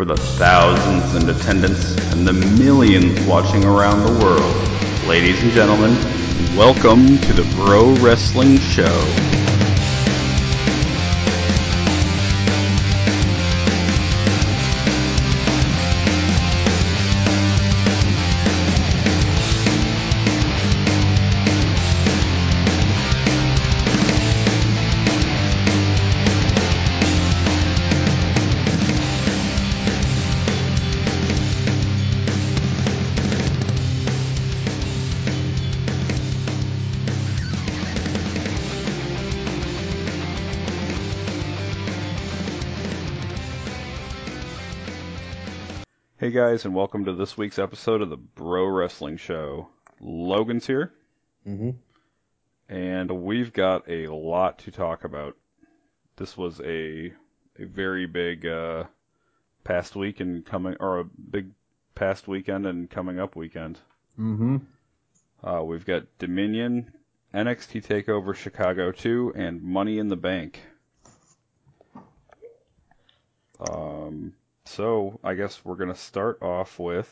For the thousands in attendance and the millions watching around the world, ladies and gentlemen, welcome to the Bro Wrestling Show. Guys, and welcome to this week's episode of the Bro Wrestling Show. Logan's here, Mm-hmm. and we've got a lot to talk about. This was a a very big uh, past week and coming, or a big past weekend and coming up weekend. Mm-hmm. Uh, we've got Dominion, NXT Takeover Chicago 2, and Money in the Bank. Um, so I guess we're gonna start off with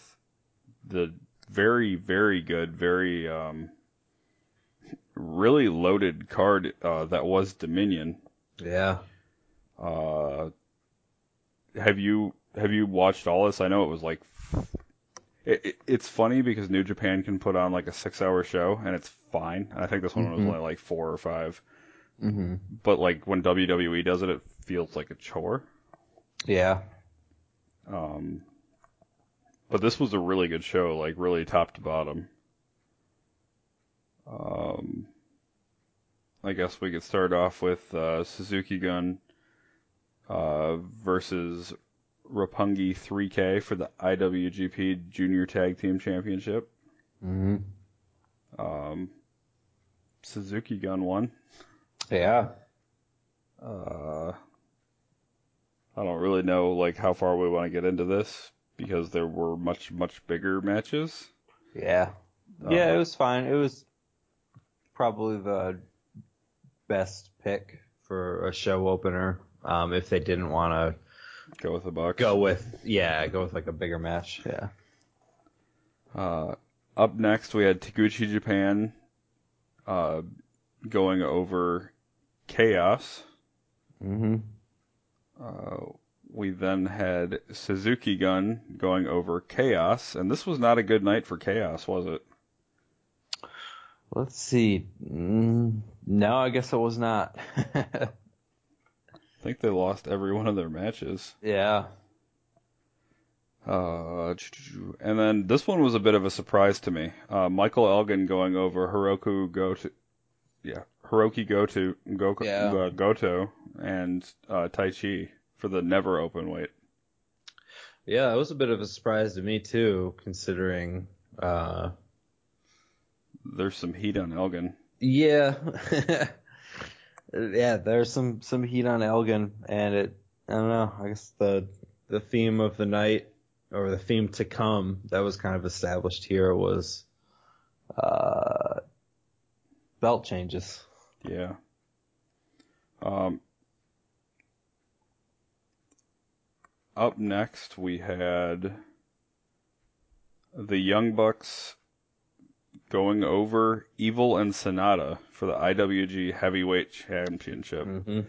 the very, very good, very um, really loaded card uh, that was Dominion. Yeah. Uh, have you have you watched all this? I know it was like it, it, it's funny because New Japan can put on like a six hour show and it's fine. And I think this one was Mhm. only like four or five. Mm-hmm. But like when WWE does it, it feels like a chore. Yeah. Um, but this was a really good show, like really top to bottom. Um, I guess we could start off with uh, Suzuki Gun uh, versus Roppongi 3K for the IWGP Junior Tag Team Championship. Mm-hmm. Um, Suzuki Gun won. Yeah. Uh, I don't really know like how far we want to get into this because there were much much bigger matches. Yeah. Uh, yeah, it was fine. It was probably the best pick for a show opener. Um, if they didn't want to go with the Bucks. go with, yeah, go with like a bigger match. Yeah. Uh, up next, we had Taguchi Japan uh, going over Chaos. Mm-hmm. Uh, we then had Suzuki Gun going over Chaos, and this was not a good night for Chaos, was it? Let's see. Mm, no, I guess it was not. I think they lost every one of their matches. yeah. Uh, and then this one was a bit of a surprise to me. Uh, Michael Elgin going over Hiroku Goto, yeah, Hirooki Goto, Go, Yeah. uh, Goto, and uh, Taichi for the never open weight. Yeah, it was a bit of a surprise to me too, considering uh There's some heat on Elgin. Yeah. yeah, there's some some heat on Elgin and it I don't know, I guess the the theme of the night or the theme to come that was kind of established here was uh belt changes. Yeah. Um, up next, we had the Young Bucks going over Evil and Sanada for the IWG Heavyweight Championship, Mm-hmm.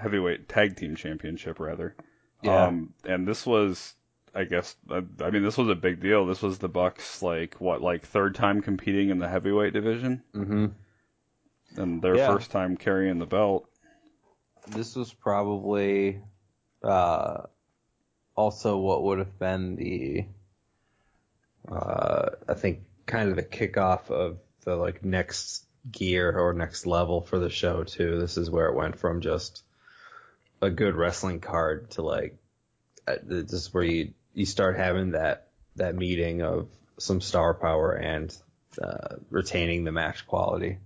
Heavyweight Tag Team Championship, rather. Yeah. Um, and this was, I guess, I, I mean, this was a big deal. This was the Bucks, like, what, like third time competing in the heavyweight division, mm-hmm. And their Yeah. first time carrying the belt. This was probably uh also what would have been the uh I think kind of the kickoff of the like next gear or next level for the show too. This is where it went from just a good wrestling card to like uh, this is where you you start having that that meeting of some star power and uh, retaining the match quality.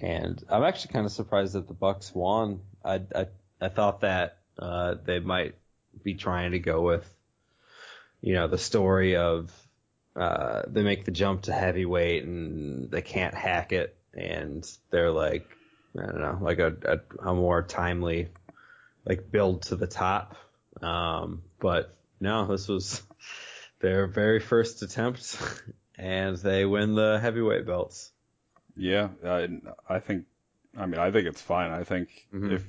And I'm actually kind of surprised that the Bucks won. I I, I thought that uh, they might be trying to go with, you know, the story of uh, they make the jump to heavyweight and they can't hack it, and they're like, I don't know, like a, a, a more timely, like build to the top. Um, but no, this was their very first attempt, and they win the heavyweight belts. Yeah, I, I think. I mean, I think it's fine. I think Mhm. if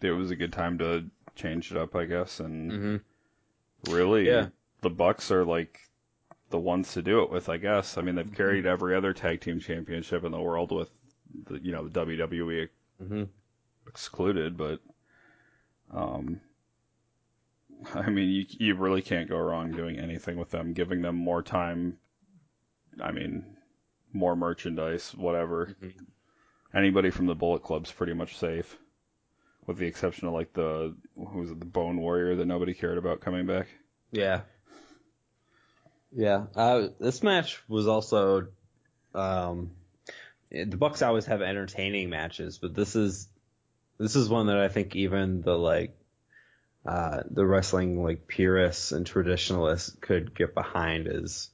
it was a good time to change it up, I guess, and Mm-hmm. really, Yeah. the Bucks are like the ones to do it with. I guess. I mean, they've Mm-hmm. carried every other tag team championship in the world with, the, you know, the WWE Mm-hmm. excluded, but um, I mean, you you really can't go wrong doing anything with them, giving them more time. I mean, more merchandise, whatever. Mhm. Anybody from the Bullet Club's pretty much safe, with the exception of like the who was it, the Bone Warrior that nobody cared about coming back. Yeah. Yeah. Uh, this match was also, um, the Bucks always have entertaining matches, but this is, this is one that I think even the like, uh, the wrestling like purists and traditionalists could get behind is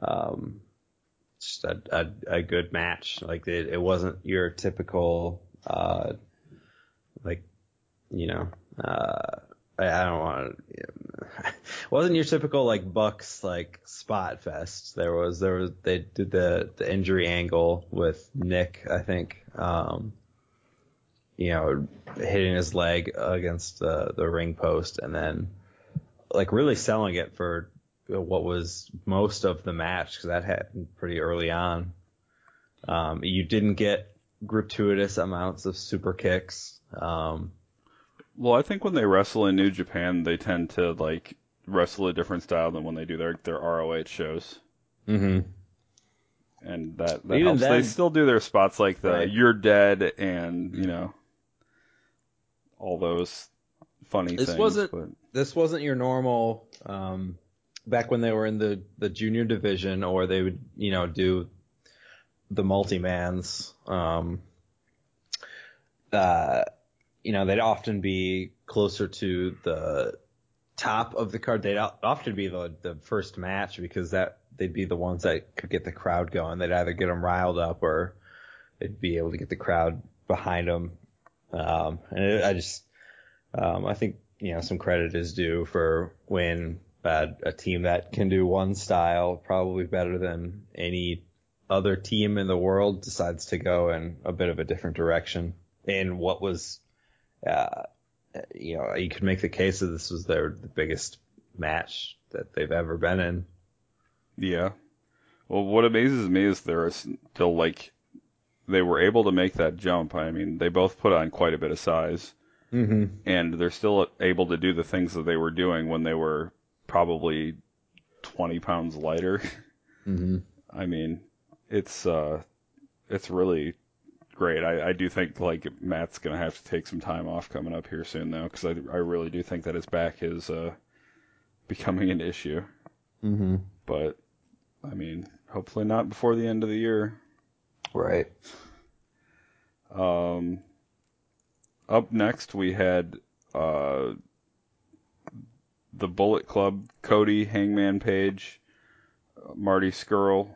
um, just a, a, a good match. Like it, it wasn't your typical, uh, like, you know, uh, I, I don't want to, wasn't your typical like Bucks like spot fest. There was there was they did the the injury angle with Nick, I think. Um, you know, hitting his leg against the the ring post, and then like really selling it for what was most of the match because that happened pretty early on. Um, you didn't get gratuitous amounts of super kicks. Um, Well, I think when they wrestle in New Japan, they tend to like wrestle a different style than when they do their their ROH shows. mm-hmm. and that, that Even helps. They still do their spots like the Right. "You're Dead" and you know all those funny things. This things. wasn't- but this wasn't your normal um back when they were in the the junior division or they would you know do the multi-mans um uh you know they'd often be closer to the top of the card. They'd often be the the first match because that they'd be the ones that could get the crowd going. They'd either get them riled up or they'd be able to get the crowd behind them um and it, I just um, I think you know some credit is due for when uh, a team that can do one style probably better than any other team in the world decides to go in a bit of a different direction. In what was, uh, you know, you could make the case that this was their the biggest match that they've ever been in. yeah. Well, what amazes me is they're still like they were able to make that jump. I mean, they both put on quite a bit of size, Mm-hmm. and they're still able to do the things that they were doing when they were probably 20 pounds lighter. Mm-hmm. I mean, it's uh, it's really great. I, I do think like Matt's gonna have to take some time off coming up here soon though, because I I really do think that his back is uh becoming an issue. Mm-hmm. But I mean, hopefully not before the end of the year. Right. Um, up next we had uh the Bullet Club, Cody, Hangman Page, Marty Scurll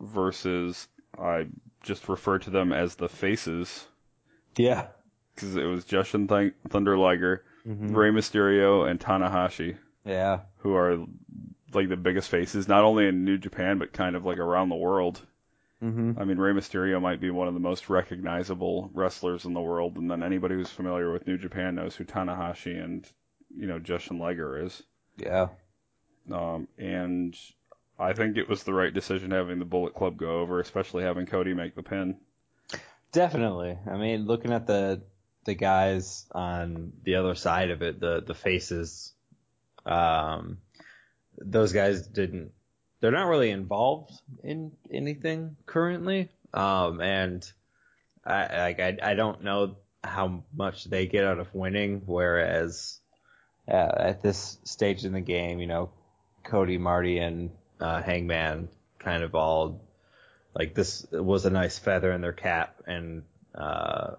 versus I just refer to them as the Faces Yeah. because it was Jushin Th- Thunder Liger, Mm-hmm. Rey Mysterio, and Tanahashi, Yeah. who are like the biggest faces, not only in New Japan but kind of like around the world. Mm-hmm. I mean, Rey Mysterio might be one of the most recognizable wrestlers in the world, and then anybody who's familiar with New Japan knows who Tanahashi and you know Jushin Liger is. Yeah. Um, and I think it was the right decision having the Bullet Club go over, especially having Cody make the pin. Definitely. I mean, looking at the the guys on the other side of it, the the faces, um, those guys didn't. They're not really involved in anything currently, um, and I like I, I don't know how much they get out of winning. Whereas uh, at this stage in the game, you know, Cody, Marty, and uh, Hangman kind of all like this was a nice feather in their cap and uh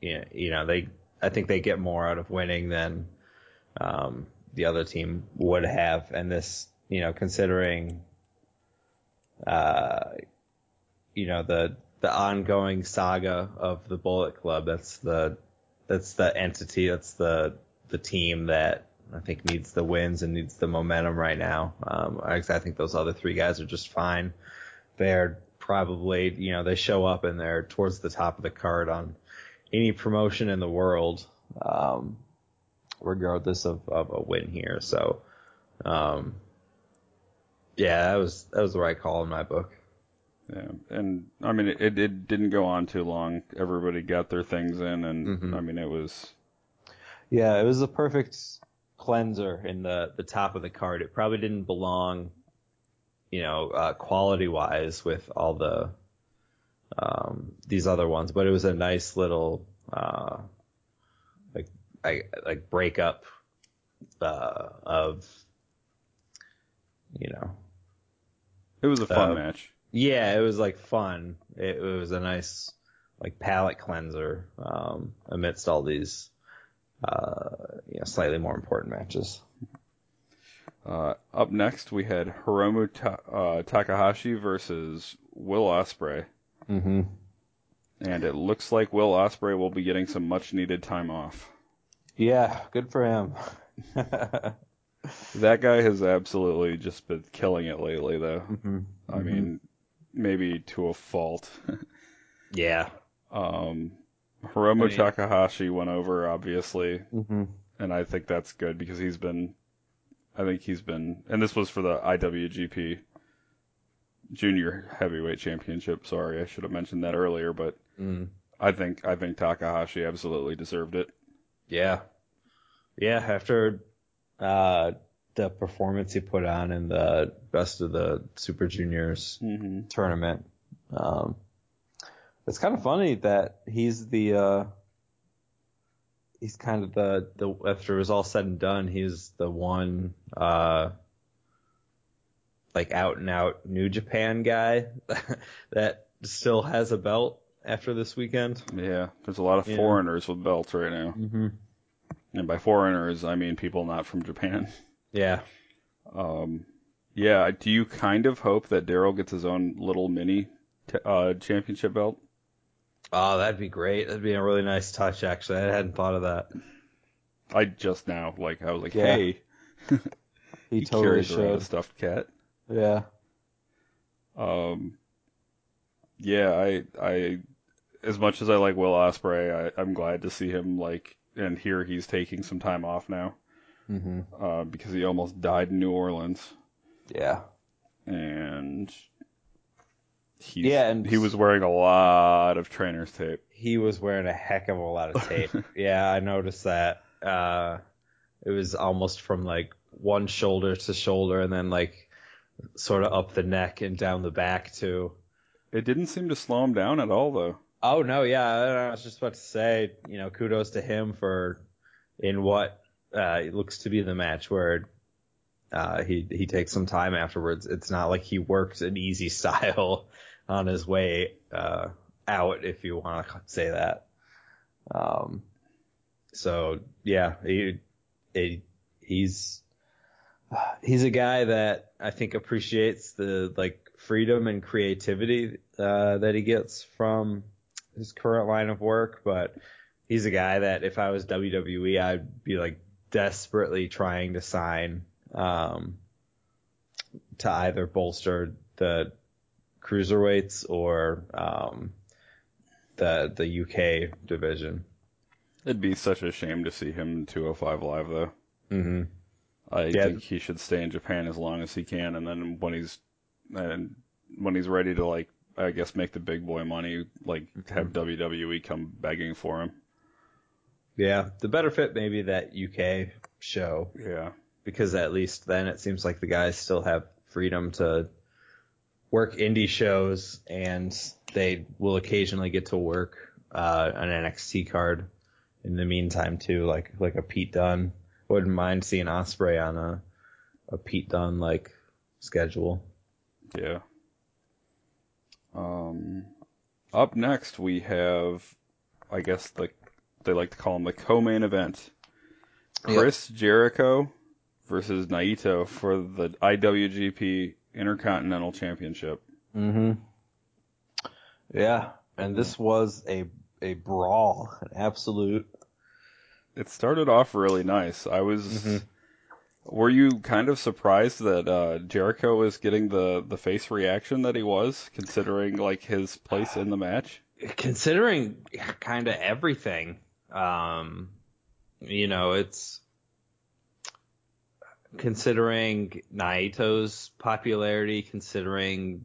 you know, they I think they get more out of winning than um the other team would have. And this you know considering uh you know the the ongoing saga of the Bullet Club that's the that's the entity that's the the team that I think needs the wins and needs the momentum right now. Um, I, I think those other three guys are just fine. They're probably, you know, they show up and they're towards the top of the card on any promotion in the world, um, regardless of, of a win here. So, um, yeah, that was that was the right call in my book. Yeah, and I mean it, it didn't go on too long. Everybody got their things in, and Mhm. I mean it was Yeah, it was a perfect cleanser in the the top of the card. It probably didn't belong, you know, uh, quality wise with all the um, these other ones, but it was a nice little uh, like I, like breakup uh, of you know it was a fun Uh, match. yeah, it was like fun. It, it was a nice like palate cleanser um, amidst all these uh, you know slightly more important matches. Uh, up next we had Hiromu Ta- uh, Takahashi versus Will Ospreay, Mm-hmm. and it looks like Will Ospreay will be getting some much needed time off. Yeah, good for him. That guy has absolutely just been killing it lately, though. mm-hmm. I mean, maybe to a fault. yeah. Um, Hiromu I mean- Takahashi went over, obviously, Mm-hmm. and I think that's good because he's been, I think he's been, and this was for the IWGP Junior Heavyweight Championship. Sorry, I should have mentioned that earlier, but Mm. I think I think Takahashi absolutely deserved it. Yeah. Yeah, after uh, the performance he put on in the best of the Super Juniors Mm-hmm. tournament. Um, it's kind of funny that he's the uh, he's kind of the the after it was all said and done, he's the one uh, like out and out New Japan guy that still has a belt after this weekend. Yeah, there's a lot of Yeah. foreigners with belts right now, Mm-hmm. and by foreigners I mean people not from Japan. Yeah. Um, yeah, do you kind of hope that Daryl gets his own little mini t- uh, championship belt? Oh, that'd be great. That'd be a really nice touch, actually. I hadn't thought of that. I just now, like, I was like, Yeah. hey, He, he totally carries around a should. stuffed cat. Yeah. Um, yeah, I, I, as much as I like Will Ospreay, I, I'm glad to see him like, and here he's taking some time off now, Mm-hmm. uh, because he almost died in New Orleans, Yeah. and he's, Yeah, and- he was wearing a lot of trainer's tape. He was wearing a heck of a lot of tape. yeah, I noticed that. Uh, it was almost from like one shoulder to shoulder and then like sort of up the neck and down the back too. It didn't seem to slow him down at all, though. Oh no, yeah, I was just about to say, you know, kudos to him for in what uh, looks to be the match where uh, he he takes some time afterwards. It's not like he worked an easy style on his way uh, out, if you want to say that. Um, so yeah, he, he he's he's a guy that I think appreciates the like freedom and creativity uh, that he gets from his current line of work, but he's a guy that if I was WWE, I'd be like desperately trying to sign um, to either bolster the cruiserweights or um, the the UK division. It'd be such a shame to see him in 205 live, though. Mm-hmm. I Yeah. think he should stay in Japan as long as he can, and then when he's and when he's ready to like, I guess make the big boy money, like have WWE come begging for him. Yeah, the better fit maybe that UK show Yeah, because at least then it seems like the guys still have freedom to work indie shows and they will occasionally get to work uh, an NXT card in the meantime too, like like a Pete Dunne. Wouldn't mind seeing Ospreay on a a Pete Dunne like schedule. yeah. Um, up next we have, I guess the they like to call him the co-main event. Yep. Chris Jericho versus Naito for the IWGP Intercontinental Championship. Mm-hmm. Yeah, and this was a a brawl, an absolute. It started off really nice. I was Mhm. Were you kind of surprised that uh, Jericho was getting the the face reaction that he was, considering like his place in the match? Considering kind of everything, um, you know, it's considering Naito's popularity, considering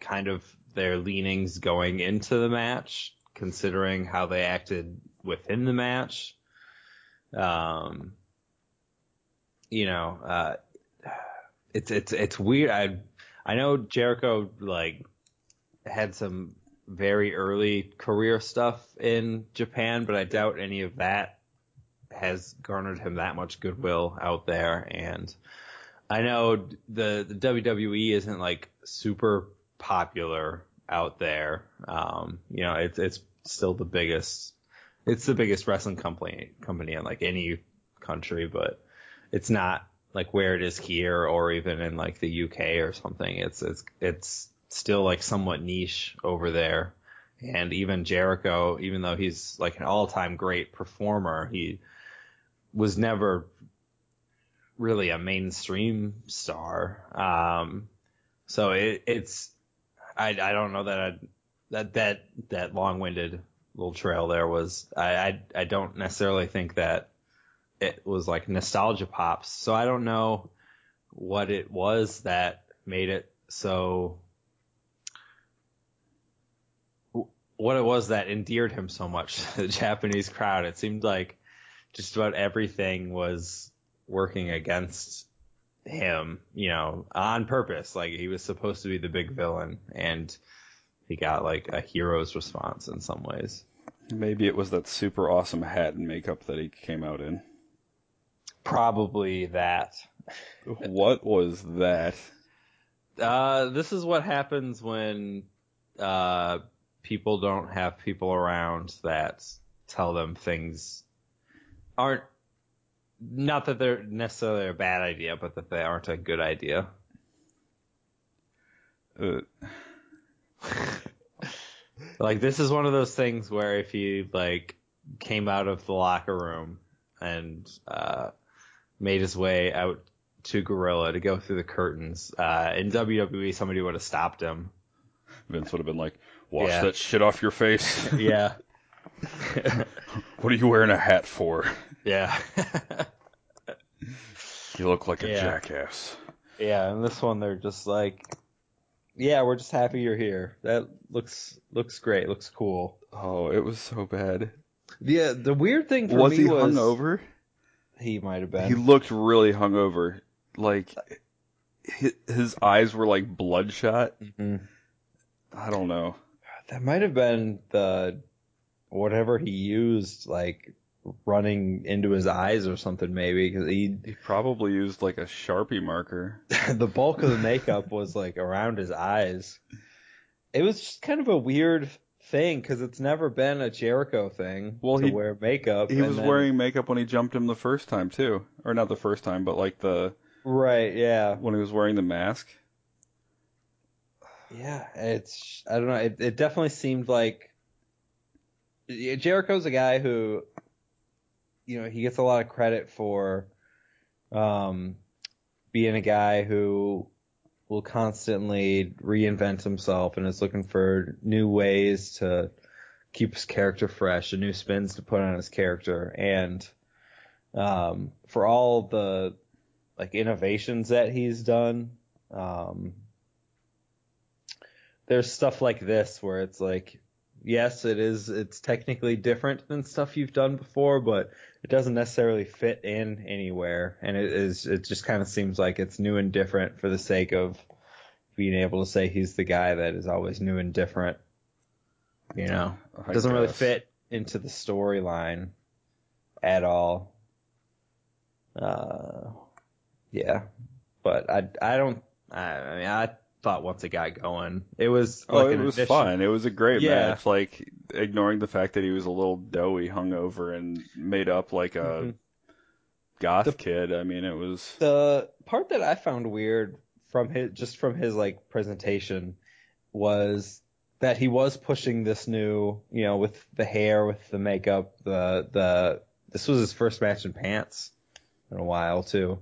kind of their leanings going into the match, considering how they acted within the match. Um, you know, uh, it's it's it's weird. I I know Jericho like had some very early career stuff in Japan, but I doubt any of that has garnered him that much goodwill out there. And I know the the WWE isn't like super popular out there. Um, you know, it's it's still the biggest. It's the biggest wrestling company company in like any country, but it's not like where it is here or even in like the UK or something. It's it's it's still like somewhat niche over there. And even Jericho, even though he's like an all-time great performer, he was never really a mainstream star. Um, so it, it's I I don't know that I'd, that that that long-winded little trail there was I, I I don't necessarily think that it was like nostalgia pops. So I don't know what it was that made it so what it was that endeared him so much to the Japanese crowd. It seemed like just about everything was working against him, you know, on purpose. Like he was supposed to be the big villain and he got like a hero's response in some ways. Maybe it was that super awesome hat and makeup that he came out in. Probably that. What was that? Uh, this is what happens when uh, people don't have people around that tell them things aren't not that they're necessarily a bad idea, but that they aren't a good idea. Uh, like this is one of those things where if you like came out of the locker room and uh, made his way out to Gorilla to go through the curtains, uh, in WWE somebody would have stopped him. Vince would have been like, "Wash Yeah. that shit off your face. yeah, what are you wearing a hat for? yeah. You look like a Yeah. jackass." Yeah, and this one they're just like, yeah, we're just happy you're here. That looks looks great, looks cool. Oh, it was so bad. Yeah, the weird thing for me was me he was hungover? he might have been. He looked really hungover. Like his eyes were like bloodshot. Mhm. I don't know. That might have been the whatever he used, like running into his eyes or something, maybe because he He probably used like a sharpie marker. the bulk of the makeup was like around his eyes. It was just kind of a weird thing because it's never been a Jericho thing Well, to he- wear makeup. He was then- wearing makeup when he jumped him the first time too, or not the first time, but like the right, yeah. when he was wearing the mask. Yeah, it's I don't know. It, it definitely seemed like Jericho's a guy who, you know, he gets a lot of credit for, um, being a guy who will constantly reinvent himself and is looking for new ways to keep his character fresh and new spins to put on his character. And um, for all the like innovations that he's done um, there's stuff like this where it's like yes it is it's technically different than stuff you've done before but it doesn't necessarily fit in anywhere. And it is it just kind of seems like it's new and different for the sake of being able to say he's the guy that is always new and different you know? I doesn't really fit into the storyline at all. Uh yeah. But i i don't i, I mean i thought once it got going it was Oh, like it was addition- fun. It was a great Yeah. match. Like ignoring the fact that he was a little doughy, hungover, and made up like a Mhm. goth The- kid. I mean, it was the part that I found weird from his just from his like presentation was that he was pushing this new, you know, with the hair, with the makeup, the the this was his first match in pants. in a while too.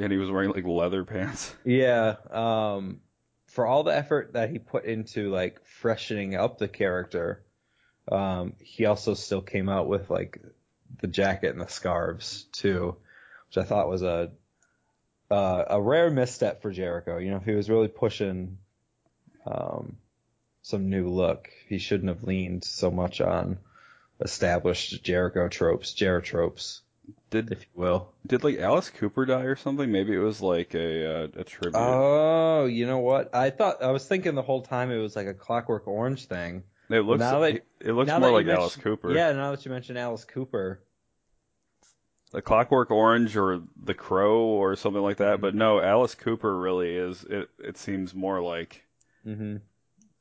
And he was wearing like leather pants. Yeah, um, for all the effort that he put into like freshening up the character, um, he also still came out with like the jacket and the scarves too, which I thought was a uh, a rare misstep for Jericho. You know, if he was really pushing um, some new look, he shouldn't have leaned so much on established Jericho tropes, Jer tropes, Did if you will. did like Alice Cooper die or something? Maybe it was like a uh, a tribute. Oh, you know what? I thought I was thinking the whole time it was like a Clockwork Orange thing. it looks now that- it looks more like Alice Cooper. Yeah, now that you mentioned Alice Cooper, The Clockwork Orange or The Crow or something like that. But no, Alice Cooper really is. It it seems more like hmm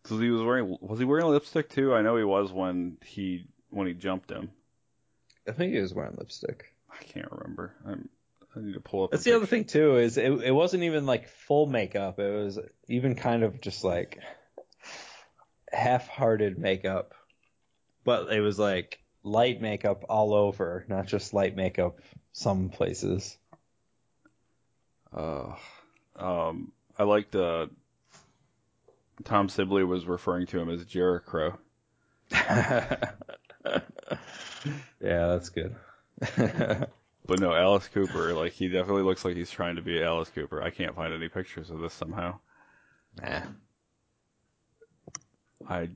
because he was wearing was he wearing lipstick too? I know he was when he when he jumped him. I think he was wearing lipstick. I can't remember. I'm, I need to pull up. That's the other thing too is it it wasn't even like full makeup. It was even kind of just like half-hearted makeup, but it was like light makeup all over, not just light makeup some places. Uh, um, I liked uh, Tom Sibley was referring to him as Jericho. yeah, that's good. But no, Alice Cooper, like he definitely looks like he's trying to be Alice Cooper. I can't find any pictures of this somehow. nah. I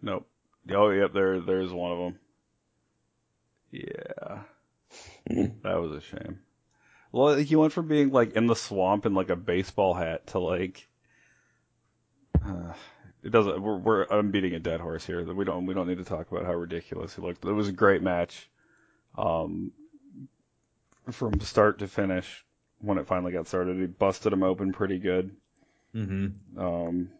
nope. Oh, yep, there there's one of them. Yeah. that was a shame. Well, he went from being like in the swamp in like a baseball hat to like uh, it doesn't we're, we're I'm beating a dead horse here. We don't we don't need to talk about how ridiculous he looked. It was a great match. Um from start to finish when it finally got started. He busted him open pretty good. Mm-hmm. Um,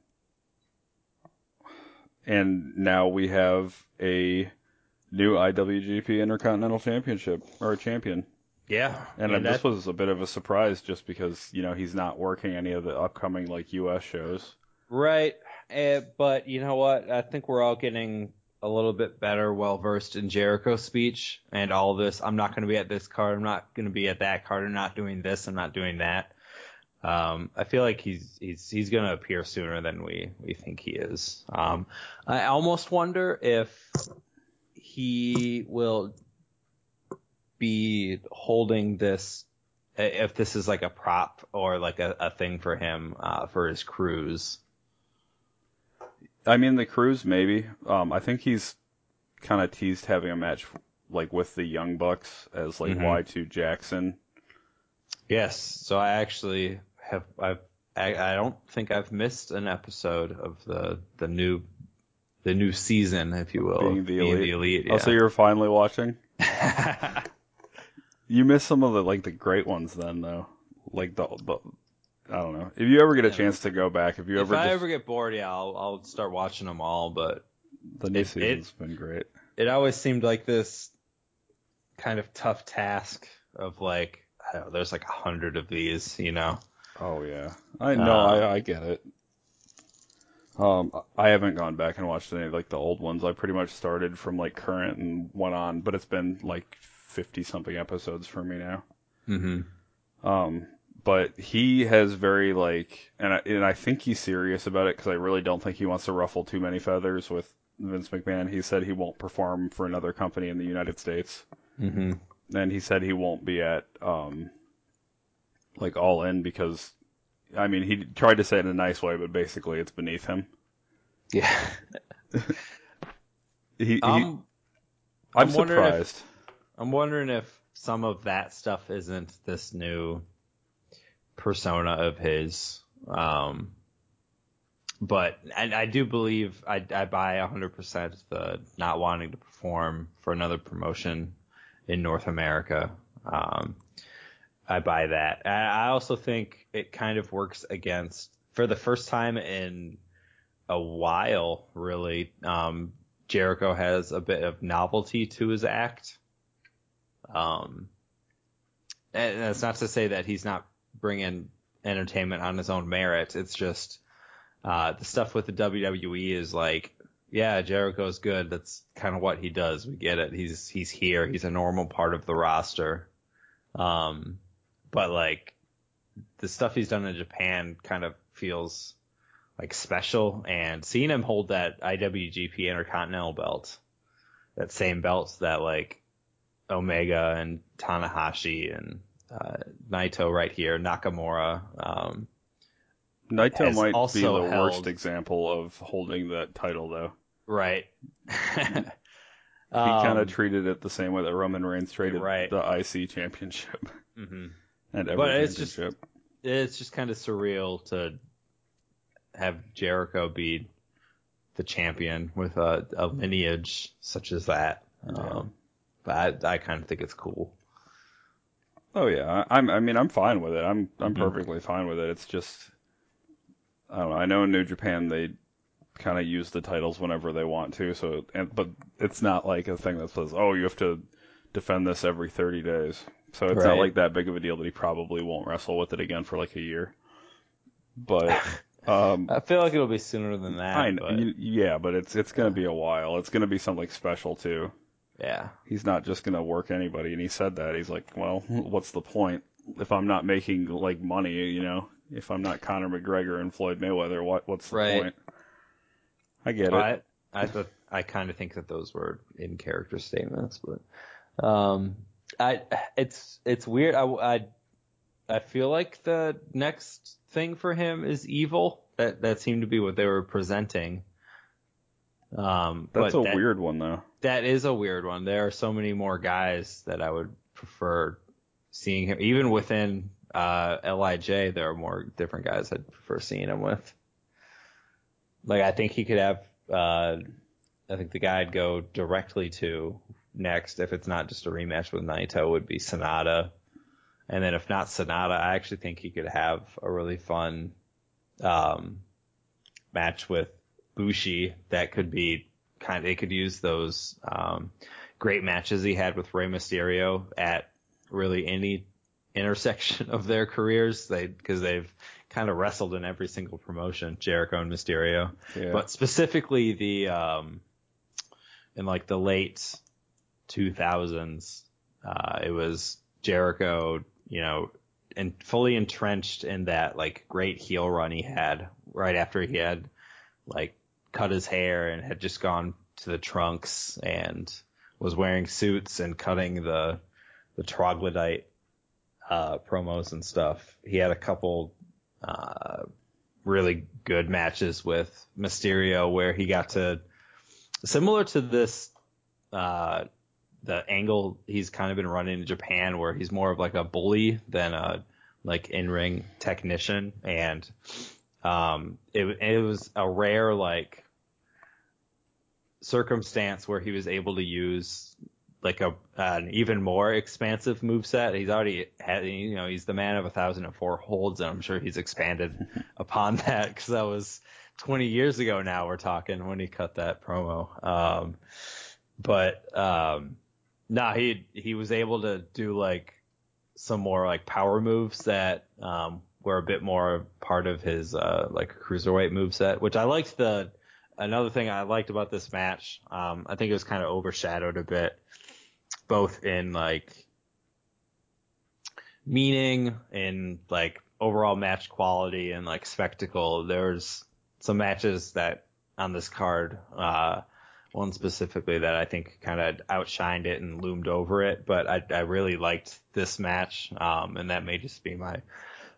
and now we have a new IWGP Intercontinental Championship or a champion. Yeah, And, and this was a bit of a surprise just because, you know, he's not working any of the upcoming like US shows. Right. Eh, but you know what? I think we're all getting a little bit better, well versed in Jericho's speech and all this. I'm not going to be at this card. I'm not going to be at that card. I'm not doing this. I'm not doing that. Um, I feel like he's he's he's going to appear sooner than we we think he is. Um, I almost wonder if he will be holding this if this is like a prop or like a, a thing for him uh, for his cruise. I mean, the cruise maybe. Um, I think he's kind of teased having a match like with the Young Bucks as like Mhm. Y2 Jackson. Yes, so I actually have I've I, I don't think I've missed an episode of the the new the new season, if you will, Being of the Elite. elite Oh, so you're finally watching? You missed some of the like the great ones then though. Like the, the I don't know. If you ever get a Yeah. chance to go back, if you if ever I just ever get bored, yeah, I'll I'll start watching them all. But the new it- season's been great. it always seemed like this kind of tough task of like I don't know, there's like a hundred of these, you know. Oh yeah, I know. Uh, I I get it. Um, I haven't gone back and watched any of like the old ones. I pretty much started from like current and went on, but it's been like fifty something episodes for me now. Mm-hmm. Um, but he has very like, and I, and I think he's serious about it because I really don't think he wants to ruffle too many feathers with Vince McMahon. He said he won't perform for another company in the United States, Mm-hmm. and he said he won't be at um, like All In because, I mean, he tried to say it in a nice way, but basically it's beneath him. Yeah. He, he Um, I'm, I'm wondering if- surprised. I'm wondering if some of that stuff isn't this new persona of his. Um, but I, I do believe I, I buy 100% the not wanting to perform for another promotion in North America. Um, I buy that. I, also think it kind of works against, for the first time in a while, really, um, Jericho has a bit of novelty to his act. Um, and that's not to say that he's not bringing entertainment on his own merit. It's just uh, the stuff with the WWE is like, yeah, Jericho's good. That's kind of what he does. We get it. He's he's here. He's a normal part of the roster. Um, but like the stuff he's done in Japan kind of feels like special and seeing him hold that IWGP Intercontinental belt, that same belt that like Omega and Tanahashi and uh, Naito right here, Nakamura, um, Naito might be the held- worst example of holding that title, though. right. He kind Um, of treated it the same way that Roman Reigns treated Right. the IC championship mhm. and every But it's just- it's just kind of surreal to have Jericho be the champion with a, a lineage such as that. Um, but I, I kind of think it's cool. Oh yeah, I- I'm. I mean, I'm fine with it. I'm. I'm Mhm. perfectly fine with it. It's just, I don't know. I know in New Japan they kind of use the titles whenever they want to. So, and but it's not like a thing that says, oh, you have to defend this every 30 days. So it's not like that big of a deal that he probably won't wrestle with it again for like a year. But um, I feel like it'll be sooner than that. I but yeah, but it's it's gonna be a while. It's gonna be something special too. Yeah, He's not just gonna work anybody, and he said that. He's like, well, what's the point if I'm not making like money? You know, if I'm not Conor McGregor and Floyd Mayweather, what what's the Right. point? I get it. I I I kind of think that those were in character statements, but um, I it's it's weird. I I I feel like the next thing for him is evil. That that seemed to be what they were presenting. Um, That's a that- weird one though. That is a weird one. There are so many more guys that I would prefer seeing him. Even within uh, Lij, there are more different guys I'd prefer seeing him with. Like I think he could have. Uh, I think the guy I'd go directly to next, if it's not just a rematch with Naito, would be Sanada. And then if not Sanada, I actually think he could have a really fun um, match with Bushi that could be kind of, they could use those um, great matches he had with Rey Mysterio at really any intersection of their careers. They because they've kind of wrestled in every single promotion, Jericho and Mysterio, Yeah. but specifically the um, in like the late 2000s, uh, it was Jericho, you know, and fully entrenched in that like great heel run he had right after he had like cut his hair and had just gone to the trunks and was wearing suits and cutting the the troglodyte uh, promos and stuff. He had a couple uh, really good matches with Mysterio where he got to similar to this uh, the angle he's kind of been running in Japan where he's more of like a bully than a like in-ring technician and um it it was a rare like circumstance where he was able to use like a an even more expansive move set. He's already had you know he's the man of a thousand and four holds and I'm sure he's expanded upon that because that was 20 years ago now we're talking when he cut that promo. Um, but um, nah, he he was able to do like some more like power moves that um, were a bit more part of his uh, like cruiserweight moveset, which I liked the another thing I liked about this match. Um, I think it was kind of overshadowed a bit, both in like meaning and like overall match quality and like spectacle. There's some matches that on this card, uh, one specifically that I think kind of outshined it and loomed over it, but I, I really liked this match. Um, and that may just be my,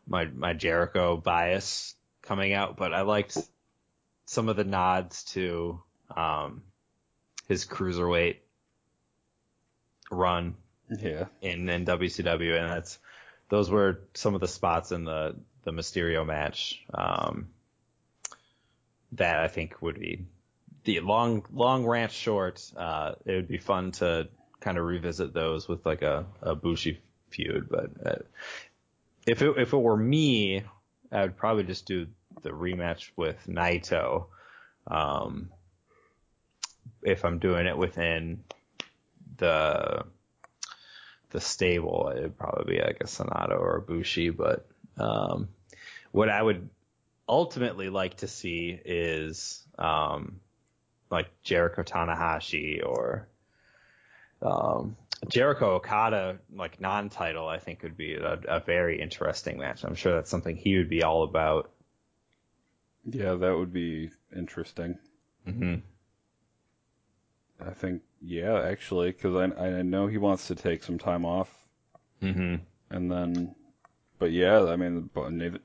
my, my Jericho bias coming out, but I liked some of the nods to, um, his cruiserweight run Yeah. in, in WCW, and that's those were some of the spots in the the Mysterio match um, that I think would be the long long rant short. Uh, it would be fun to kind of revisit those with like a, a Bushi feud, but uh, if it if it were me, I would probably just do the rematch with Naito. Um, if I'm doing it within the the stable, it'd probably be like a Sanada or a Bushi. But um, what I would ultimately like to see is um, like Jericho Tanahashi or um, Jericho Okada, like non-title, I think would be a, a very interesting match. I'm sure that's something he would be all about. Yeah, that would be interesting. Mm-hmm. I think, yeah, actually, because I, I know he wants to take some time off, Mm-hmm. and then, but yeah, I mean,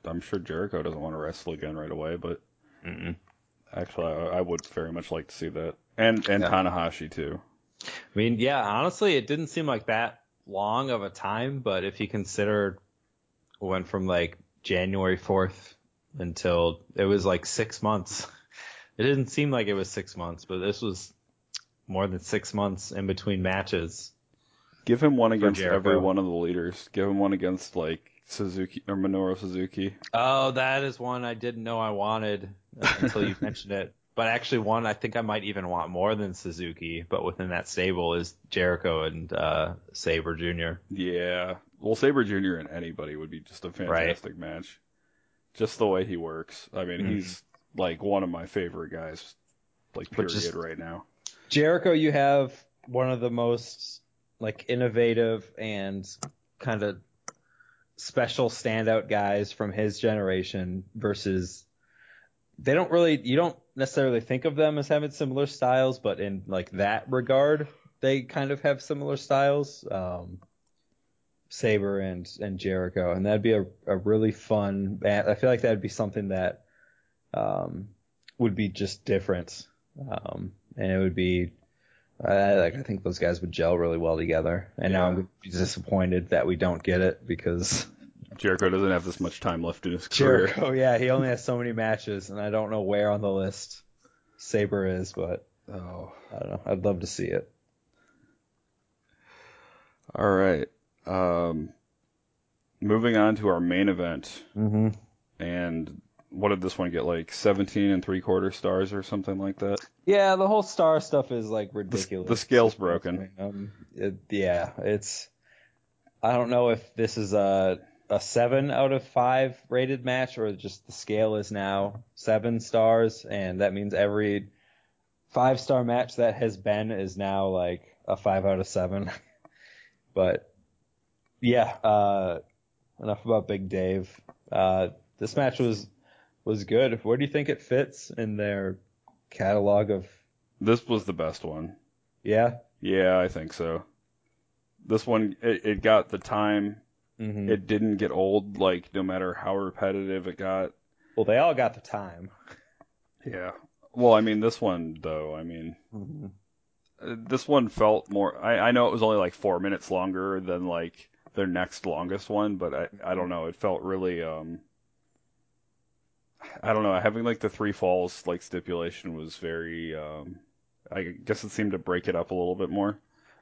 I'm sure Jericho doesn't want to wrestle again right away, but Mm-mm. actually, I, I would very much like to see that, and and Yeah. Tanahashi too. I mean, yeah, honestly, it didn't seem like that long of a time, but if you consider it went from like January 4th until it was like six months. It didn't seem like it was six months, but this was more than six months in between matches. Give him one against Jericho. every one of the leaders. Give him one against like Suzuki or Minoru Suzuki. Oh, that is one I didn't know I wanted uh, until you mentioned it. But actually, one I think I might even want more than Suzuki, but within that stable is Jericho and uh, Sabre Jr. Yeah. Well, Sabre Jr. and anybody would be just a fantastic match. Just the way he works. I mean, Mhm. he's like one of my favorite guys, like period just- right now. Jericho, you have one of the most like innovative and kind of special standout guys from his generation versus they don't really you don't necessarily think of them as having similar styles, but in like that regard, they kind of have similar styles. Um, Sabre and and Jericho, and that'd be a, a really fun. I feel like that'd be something that um, would be just different, um, and it would be. I like. I think those guys would gel really well together. And now I'm disappointed that we don't get it because Jericho doesn't have this much time left in his career. Jericho, yeah, he only has so many matches, and I don't know where on the list Sabre is, but Oh. I don't know. I'd love to see it. All right. Um, moving on to our main event, Mm-hmm. and what did this one get? Like 17 and three quarter stars or something like that. Yeah, the whole star stuff is like The, ridiculous. the scale's broken. Um, it, yeah, it's. I don't know if this is a a seven out of five rated match or just the scale is now seven stars, and that means every five star match that has been is now like a five out of seven. but yeah, uh, enough about Big Dave. Uh, this match was was good. Where do you think it fits in their catalog of? This was the best one. Yeah. Yeah, I think so. This one, it, it got the time. Mm-hmm. It didn't get old, like, no matter how repetitive it got. Well, they all got the time. Yeah. Well, I mean, this one, though, I mean, uh, this one felt more. I, I know it was only like four minutes longer than, like, their next longest one, but I, I don't know. It felt really, um, I don't know. Having, like, the three falls, like, stipulation was very, um, I guess it seemed to break it up a little bit more.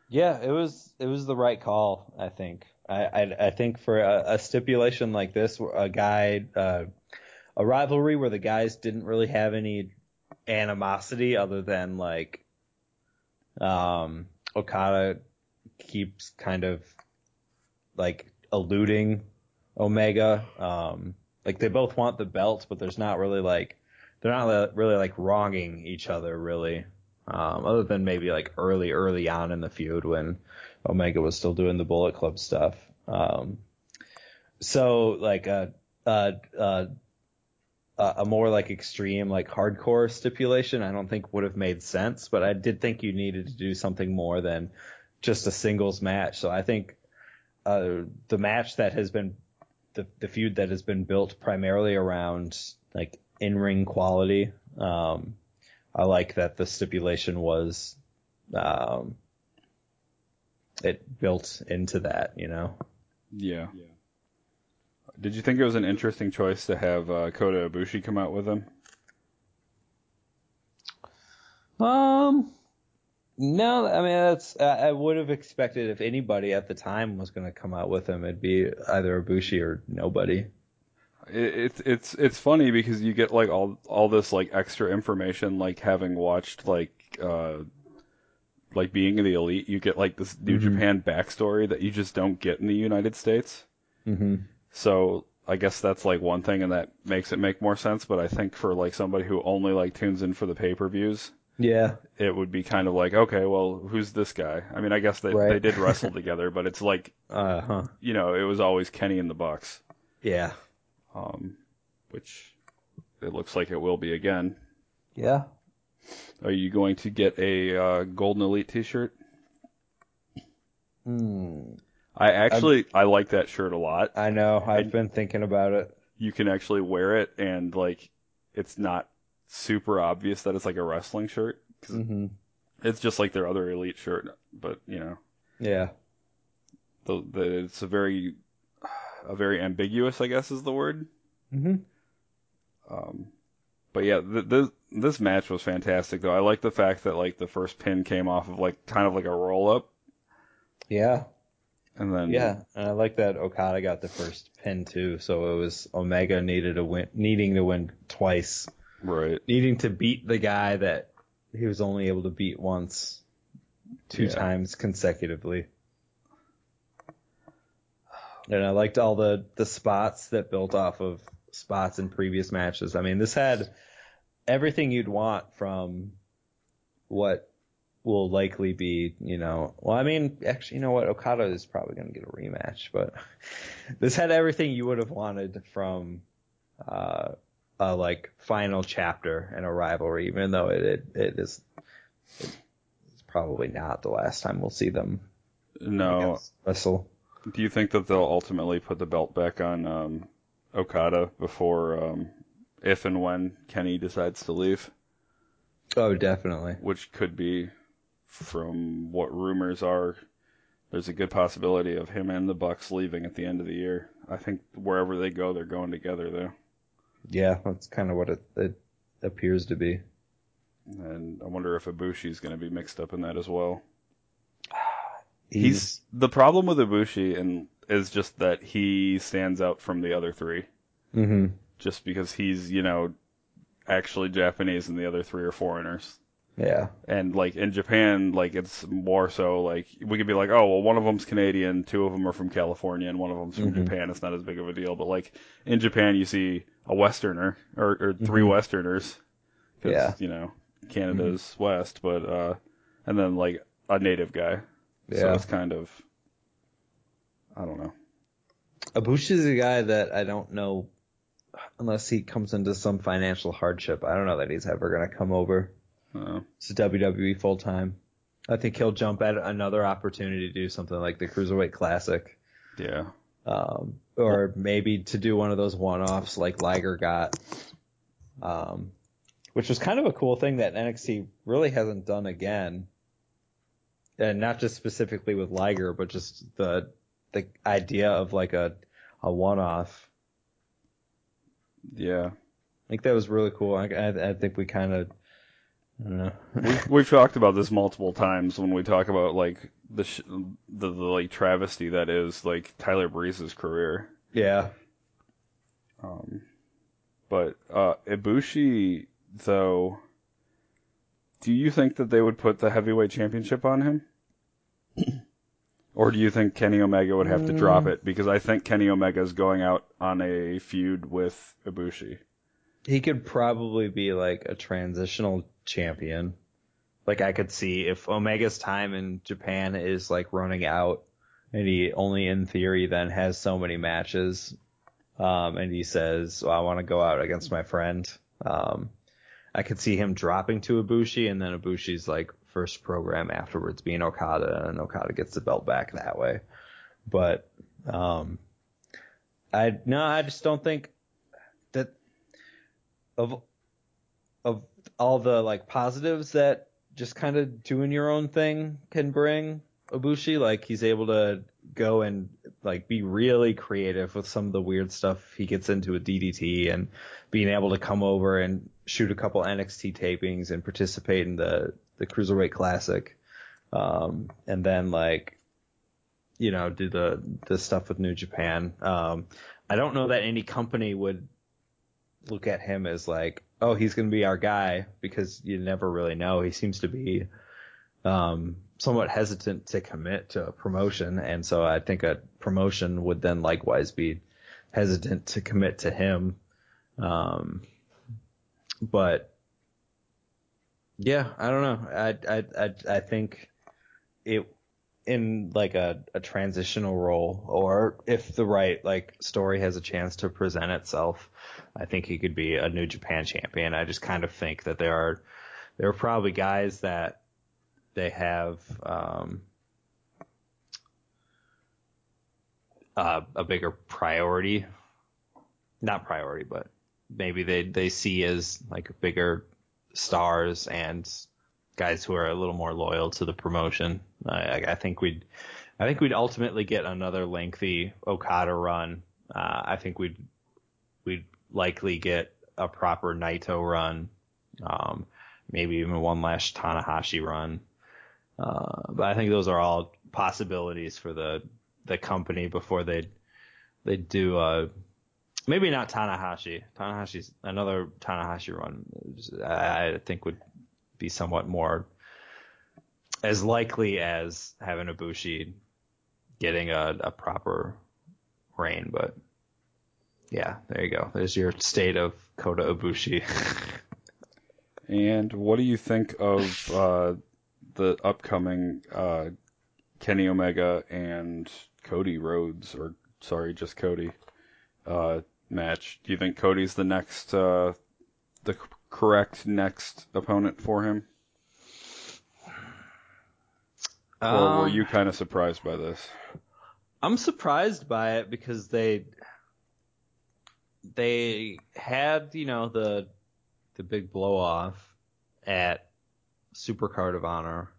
Yeah, it was it was the right call. I think. I I, I think for a, a stipulation like this, a guy, uh, a rivalry where the guys didn't really have any animosity other than like, um, Okada keeps kind of like eluding Omega. Um, like they both want the belts, but there's not really like they're not really like wronging each other really. Um, other than maybe like early, early on in the feud when Omega was still doing the Bullet Club stuff. Um, so like a, a, a, a more like extreme, like hardcore stipulation, I don't think would have made sense, but I did think you needed to do something more than just a singles match. So I think, uh, the match that has been, the, the feud that has been built primarily around like in-ring quality, um, I like that the stipulation was, um, it built into that, you know. Yeah. Did you think it was an interesting choice to have uh, Kota Ibushi come out with him? Um, no, I mean that's I I would have expected if anybody at the time was going to come out with him, it'd be either Ibushi or nobody. It, it's it's it's funny because you get like all all this like extra information, like having watched like uh like being in the elite, you get like this New Mhm. Japan backstory that you just don't get in the United States. Mm-hmm. So I guess that's like one thing, and that makes it make more sense. But I think for like somebody who only like tunes in for the pay per views, Yeah. it would be kind of like, okay, well, who's this guy? I mean, I guess they Right. they did wrestle together, but it's like, Uh huh. you know, it was always Kenny and the Bucks, Yeah. um, which it looks like it will be again. Yeah. Are you going to get a uh, Golden Elite T-shirt? Hmm. I actually I like that shirt a lot. I know. I've And- been thinking about it. You can actually wear it, and like, it's not super obvious that it's like a wrestling shirt. 'cause Mm-hmm. It's just like their other Elite shirt, but you know, Yeah. the, the it's a very a very ambiguous, I guess, is the word. Mm-hmm. Um, but yeah, th- this this match was fantastic though. I like the fact that like the first pin came off of like kind of like a roll up, Yeah. and then Yeah, and I like that Okada got the first pin too. So it was Omega needed to win, needing to win twice, right, needing to beat the guy that he was only able to beat once, two Yeah. times consecutively. And I liked all the the spots that built off of spots in previous matches. I mean, this had everything you'd want from what will likely be, you know, well, I mean, actually, you know what? Okada is probably going to get a rematch, but this had everything you would have wanted from, uh, a like final chapter in a rivalry, even though it, it, it is, it's probably not the last time we'll see them no. wrestle. Do you think that they'll ultimately put the belt back on um, Okada before, um, if and when Kenny decides to leave? Oh, definitely. Which could be, from what rumors are, there's a good possibility of him and the Bucks leaving at the end of the year. I think wherever they go, they're going together though. Yeah, that's kind of what it, it appears to be. And I wonder if Ibushi's going to be mixed up in that as well. He's, He's the problem with Ibushi and is just that he stands out from the other three. hmm just because he's, you know, actually Japanese and the other three are foreigners. yeah, And like in Japan, like it's more so like we could be like, oh well, one of them's Canadian, two of them are from California, and one of them's from Mhm. Japan. It's not as big of a deal. But like in Japan, you see a Westerner or, or 3 Mhm. Westerners, 'cause, Yeah. you know, Canada's West, but uh, and then like a native guy. Yeah. So it's kind of, I don't know. Ibushi's a guy that I don't know unless he comes into some financial hardship. I don't know that he's ever going to come over Uh, to WWE full time. I think he'll jump at another opportunity to do something like the Cruiserweight Classic, yeah. um, or maybe to do one of those one-offs like Liger got, um, which was kind of a cool thing that NXT really hasn't done again, and not just specifically with Liger, but just the the idea of like a a one-off. Yeah. I think that was really cool. I, I, I think we kind of, I don't know. We've, we've talked about this multiple times when we talk about like the sh- the, the like travesty that is like Tyler Breeze's career. yeah. Um, but uh, Ibushi, though, do you think that they would put the heavyweight championship on him? Or do you think Kenny Omega would have to drop it? Because I think Kenny Omega is going out on a feud with Ibushi. He could probably be like a transitional champion. Like I could see if Omega's time in Japan is like running out and he only in theory then has so many matches. Um, and he says, well, I want to go out against my friend. Um, I could see him dropping to Ibushi and then Ibushi's like first program afterwards being Okada and Okada gets the belt back that way. But, um, I, no, I just don't think that of of all the like positives that just kind of doing your own thing can bring Ibushi, like he's able to go and like be really creative with some of the weird stuff he gets into with DDT and being able to come over and shoot a couple NXT tapings and participate in the the Cruiserweight Classic. Um, and then like you know, do the the stuff with New Japan. Um, I don't know that any company would look at him as like, oh, he's going to be our guy because you never really know. He seems to be um, somewhat hesitant to commit to a promotion, and so I think a promotion would then likewise be hesitant to commit to him. Um, but Yeah, I don't know. I I I, I think it in like a, a transitional role or if the right like story has a chance to present itself, I think he could be a New Japan champion. I just kind of think that there are there are probably guys that they have um, uh, a bigger priority, not priority, but maybe they they see as like a bigger stars and guys who are a little more loyal to the promotion. I, I think we'd, I think we'd ultimately get another lengthy Okada run. Uh, I think we'd, we'd likely get a proper Naito run. Um, maybe even one last Tanahashi run. Uh, but I think those are all possibilities for the, the company before they, they do, uh, maybe not Tanahashi. Tanahashi's another Tanahashi run. I, think would be somewhat more as likely as having Ibushi getting a, a proper reign, but yeah, there you go. There's your state of Kota Ibushi. and what do you think of uh, the upcoming uh, Kenny Omega and Cody Rhodes, or sorry, just Cody uh, match? Do you think Cody's the next, uh, the correct next opponent for him? Um, or were um, you kind of surprised by this? I'm surprised by it because they they had you know the the big blow off at Supercard of Honor.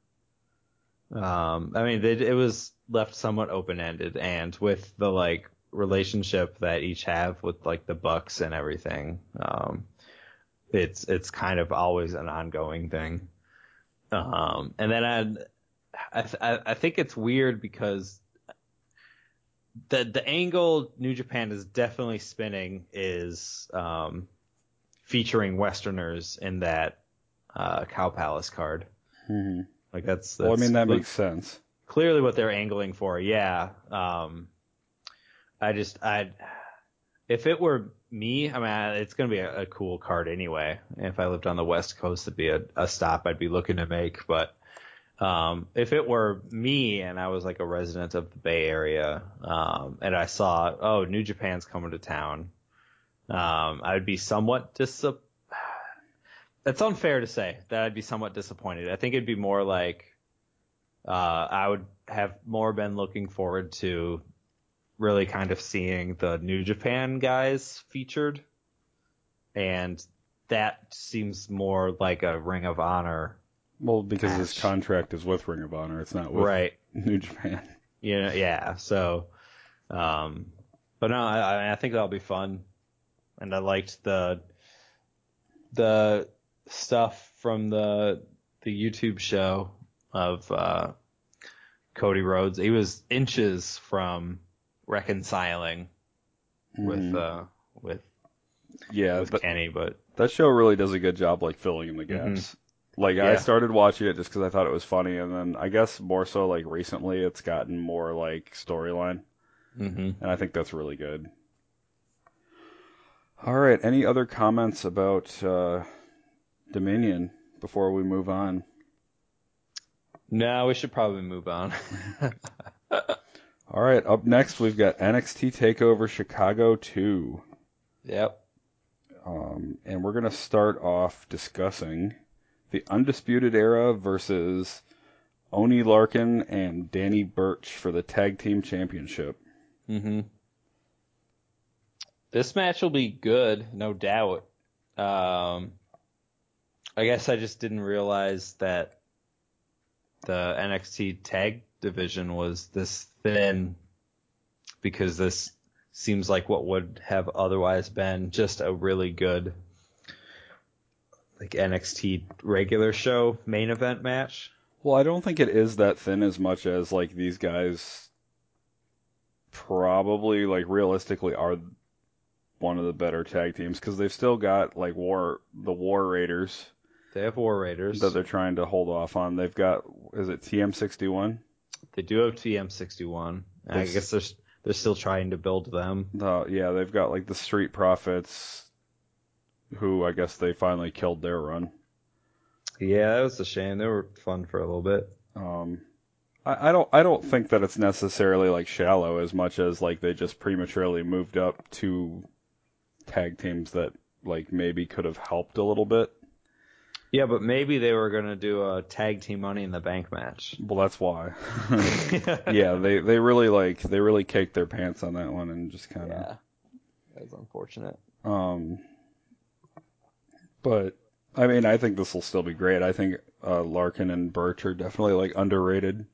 Um, I mean, they, it was left somewhat open ended, and with the like relationship that each have with like the Bucks and everything, um, it's it's kind of always an ongoing thing. Um, and then I, I I think it's weird because the the angle New Japan is definitely spinning is um, featuring Westerners in that uh, Cow Palace card. Mm-hmm. Like that's, that's well, I mean that makes sense. Clearly, what they're angling for, yeah. Um, I just I if it were me, I mean, it's going to be a, a, cool card anyway. If I lived on the West Coast, it'd be a, a stop I'd be looking to make. But um, if it were me and I was like a resident of the Bay Area, um, and I saw, oh, New Japan's coming to town, um, I would be somewhat dis. That's unfair to say that I'd be somewhat disappointed. I think it'd be more like uh, I would have more been looking forward to really kind of seeing the New Japan guys featured, and that seems more like a Ring of Honor. Well, because match. his contract is with Ring of Honor, it's not with right. New Japan. Yeah, yeah. So, um, but no, I, I think that'll be fun, and I liked the the stuff from the the YouTube show of uh, Cody Rhodes. He was inches from reconciling mm-hmm. with uh with yeah with Kenny, but that show really does a good job like filling in the mm-hmm. gaps. Mm-hmm. Like yeah. I started watching it just because I thought it was funny, and then I guess more so like recently it's gotten more like storyline, mm-hmm. and I think that's really good. All right, any other comments about uh, Dominion before we move on? No, we should probably move on. All right, up next we've got NXT Takeover Chicago 2. Yep. Um, and we're going to start off discussing the Undisputed Era versus Oney Lorcan and Danny Burch for the Tag Team Championship. Mm-hmm. This match will be good, no doubt. Um, I guess I just didn't realize that the NXT Tag division was this thin because this seems like what would have otherwise been just a really good like NXT regular show main event match. Well, I don't think it is that thin as much as like these guys probably like realistically are one of the better tag teams because they've still got like war the War Raiders. They have War Raiders that they're trying to hold off on. They've got is it TM61? They do have TM61. I guess they're they're still trying to build them. Yeah, they've got like the Street Profits, who I guess they finally killed their run. Yeah, that was a shame. They were fun for a little bit. Um, I, I don't I don't think that it's necessarily like shallow as much as like they just prematurely moved up to tag teams that like maybe could have helped a little bit. Yeah, but maybe they were gonna do a tag team Money in the Bank match. Well, that's why. yeah, they they really like they really caked their pants on that one and just kind of. Yeah, that was unfortunate. Um, but I mean, I think this will still be great. I think uh, Lorcan and Burch are definitely like underrated.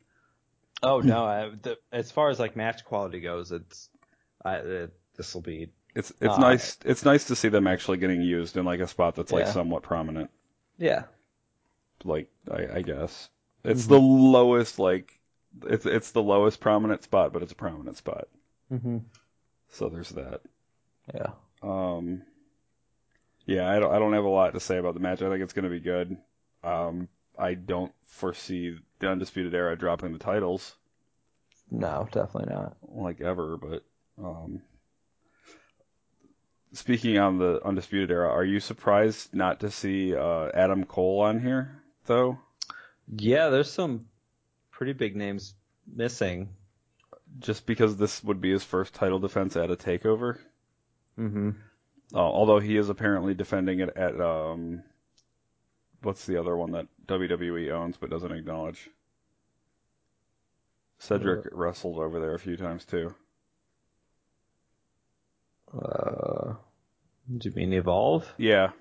Oh no, I, the, as far as like match quality goes, it's I, it, this will be It's it's Uh, nice it's nice to see them actually getting used in like a spot that's like Yeah. somewhat prominent. Yeah. Like I, I guess it's the lowest like it's it's the lowest prominent spot, but it's a prominent spot. Mm-hmm. So there's that. Yeah. Um, yeah, I don't, I don't have a lot to say about the match. I think it's going to be good. Um, I don't foresee the Undisputed Era dropping the titles No, definitely not. like ever, but um, speaking on the Undisputed Era, are you surprised not to see uh, Adam Cole on here though? Yeah, there's some pretty big names missing. Just because this would be his first title defense at a takeover? Mm-hmm. Uh, although he is apparently defending it at um, what's the other one that WWE owns but doesn't acknowledge? Cedric wrestled over there a few times too. Uh, do you mean Evolve? Yeah,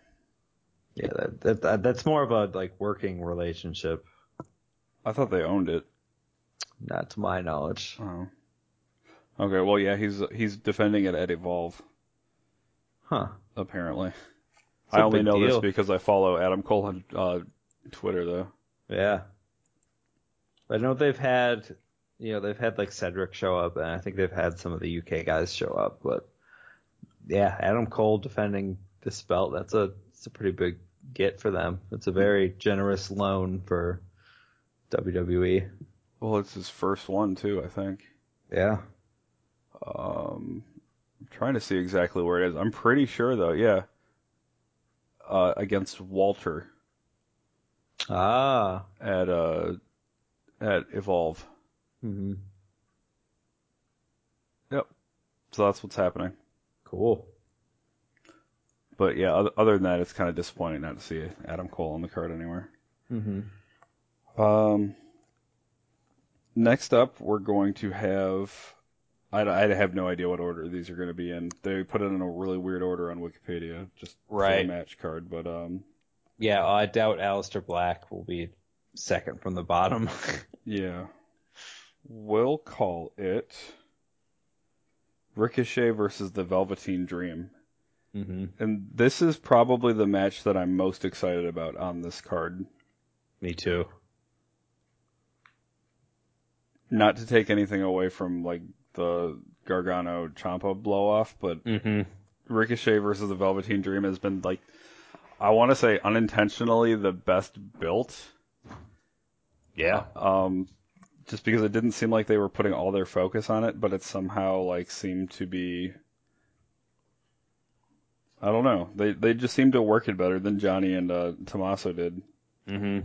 Yeah, that, that, that that's more of a like working relationship, I thought they owned it. not to my knowledge. Oh. Okay, well yeah, he's he's defending it at Evolve Huh. apparently. It's I only know this because I follow Adam Cole on uh, Twitter though. Yeah. I know they've had, you know, they've had like Cedric show up, and I think they've had some of the UK guys show up. But yeah, Adam Cole defending this belt, that's a, it's a pretty big get for them. It's a very generous loan for. WWE. Well, it's his first one too, I think. Yeah. Um, I'm trying to see exactly where it is. I'm pretty sure though, yeah. Uh, against Walter Ah. at uh at Evolve. Mm-hmm. Yep. So that's what's happening. Cool. But yeah, other, other than that, it's kind of disappointing not to see Adam Cole on the card anywhere. Mm-hmm. Um, next up, we're going to have. I, I have no idea what order these are going to be in. They put it in a really weird order on Wikipedia, just for the match card. But um, Yeah, I doubt Aleister Black will be second from the bottom. yeah, we'll call it Ricochet versus the Velveteen Dream. hmm And this is probably the match that I'm most excited about on this card. Me too. Not to take anything away from like the Gargano Ciampa blow off, but hmm Ricochet versus the Velveteen Dream has been like I want to say unintentionally the best built. Yeah. Um, just because it didn't seem like they were putting all their focus on it, but it somehow like seemed to be. I don't know. They they just seemed to work it better than Johnny and uh, Tommaso did. hmm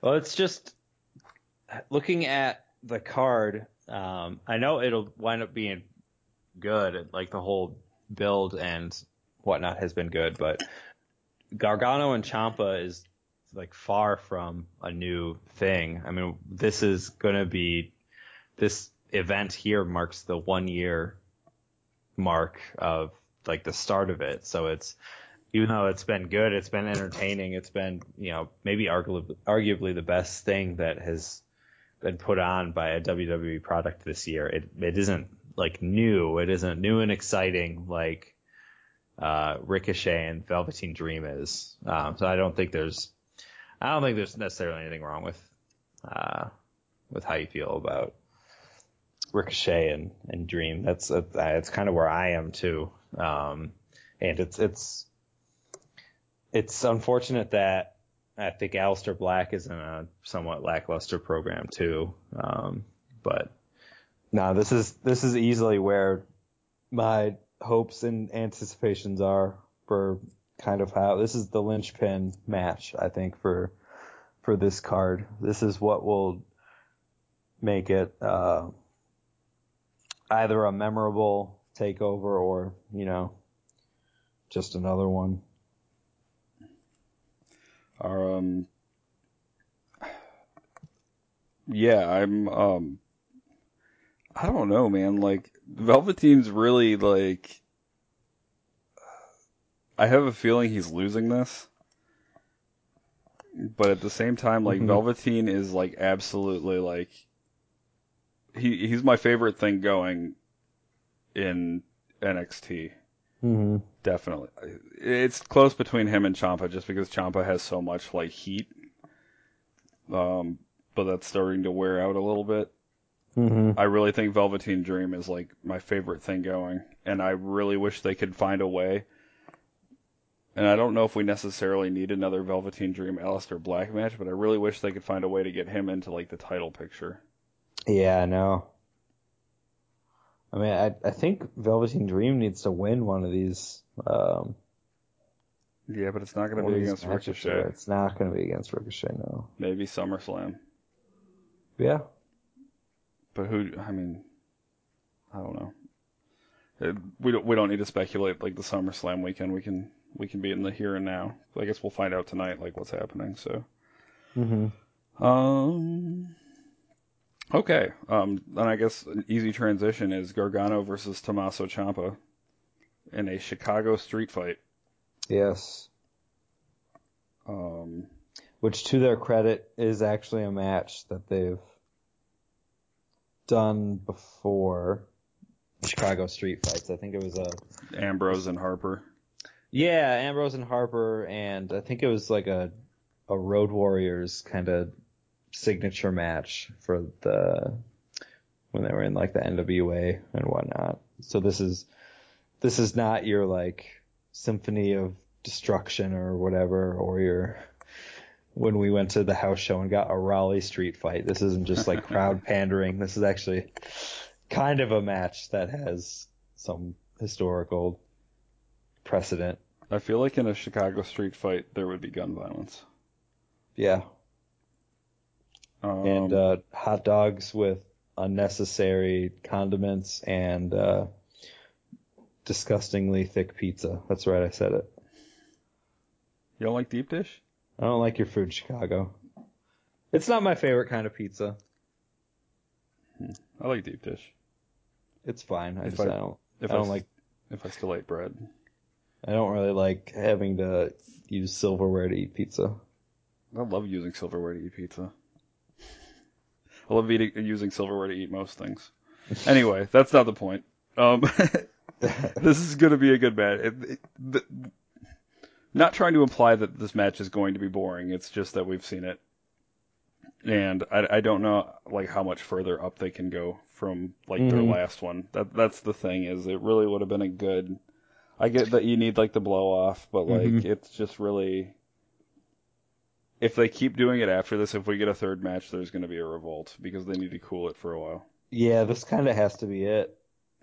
Well, it's just looking at the card. Um, I know it'll wind up being good. Like the whole build and whatnot has been good, but Gargano and Ciampa is like far from a new thing. I mean, this is gonna be this event here marks the one year mark of like the start of it. So it's even though it's been good, it's been entertaining, it's been, you know, maybe arguably, arguably the best thing that has been put on by a WWE product this year. It it isn't like new, it isn't new and exciting like uh, Ricochet and Velveteen Dream is. Um, so I don't think there's, I don't think there's necessarily anything wrong with, uh, with how you feel about Ricochet and, and Dream. That's uh, it's kind of where I am too. Um, and it's it's it's unfortunate that I think Aleister Black is in a somewhat lackluster program too. Um, but no, this is this is easily where my hopes and anticipations are for kind of how this is the linchpin match I think for for this card. This is what will make it uh, either a memorable takeover or you know just another one. Um, yeah, I'm. Um, I don't know, man. Like Velveteen's really like. I have a feeling he's losing this, but at the same time, like Mhm. Velveteen is like absolutely like. He he's my favorite thing going. In NXT. Mm-hmm. Definitely. It's close between him and Ciampa just because Ciampa has so much like heat. Um, but that's starting to wear out a little bit. Mm-hmm. I really think Velveteen Dream is like my favorite thing going, and I really wish they could find a way. And I don't know if we necessarily need another Velveteen Dream Aleister Black match, but I really wish they could find a way to get him into like the title picture. Yeah, I know. I mean, I I think Velveteen Dream needs to win one of these. Um, Yeah, but it's not going to be against. Ricochet. It's not going to be against Ricochet, no. Maybe SummerSlam. Yeah. But who? I mean, I don't know. It, we don't we don't need to speculate like the SummerSlam weekend. We can we can be in the here and now. I guess we'll find out tonight like what's happening. So, Mm-hmm. um, okay. Um, then I guess an easy transition is Gargano versus Tommaso Ciampa in a Chicago street fight. Yes. Um, Which, to their credit, is actually a match that they've done before. Chicago street fights. I think it was a Ambrose and Harper. Yeah, Ambrose and Harper, and I think it was like a a Road Warriors kind of signature match for the when they were in like the NWA and whatnot. So this is this is not your like symphony of destruction or whatever, or your when we went to the house show and got a Raleigh street fight. This isn't just like crowd pandering. This is actually kind of a match that has some historical precedent. I feel like in a Chicago street fight there would be gun violence. Yeah. Um, and uh, hot dogs with unnecessary condiments and uh, disgustingly thick pizza. That's right, I said it. you don't like deep dish? I don't like your food, Chicago. It's not my favorite kind of pizza. I like deep dish. It's fine. I If just I, I- don't. If I don't s- like. if I still ate bread. I don't really like having to use silverware to eat pizza. I love using silverware to eat pizza. I love eating using silverware to eat most things. Anyway, that's not the point. Um, this is going to be a good match. It, it, the, not trying to imply that this match is going to be boring. It's just that we've seen it, and I, I don't know like how much further up they can go from like their Mhm. last one. That that's the thing is it really would have been a good. I get that you need like the blow off, but like Mhm. it's just really. If they keep doing it after this, if we get a third match, there's going to be a revolt because they need to cool it for a while. yeah, this kind of has to be it.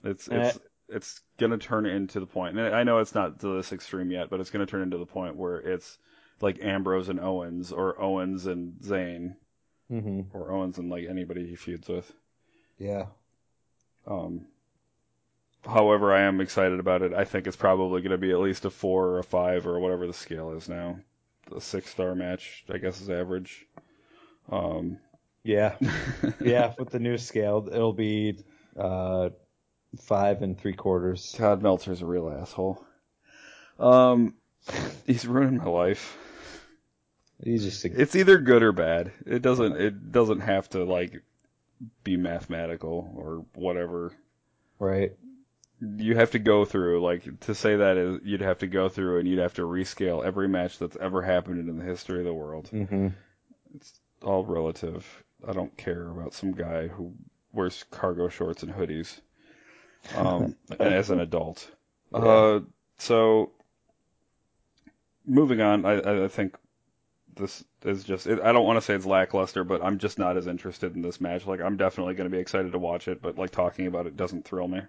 It's And it's it's gonna turn into the point, and I know it's not to this extreme yet, but it's gonna turn into the point where it's like Ambrose and Owens, or Owens and Zayn, hmm or Owens and like anybody he feuds with. Yeah. Um, however, I am excited about it. I think it's probably gonna be at least a four or a five or whatever the scale is now. The six star match, I guess, is average. Um, Yeah. yeah, with the new scale, it'll be uh, five and three quarters. Todd Meltzer's a real asshole. Um, he's ruined my life. He's just a, It's either good or bad. It doesn't it doesn't have to like be mathematical or whatever. right. You have to go through like to say that is you'd have to go through and you'd have to rescale every match that's ever happened in the history of the world. hmm All relative. I don't care about some guy who wears cargo shorts and hoodies. Um, as an adult. Yeah. Uh, so moving on, I, I think this is just. It, I don't want to say it's lackluster, but I'm just not as interested in this match. Like, I'm definitely going to be excited to watch it, but like talking about it doesn't thrill me.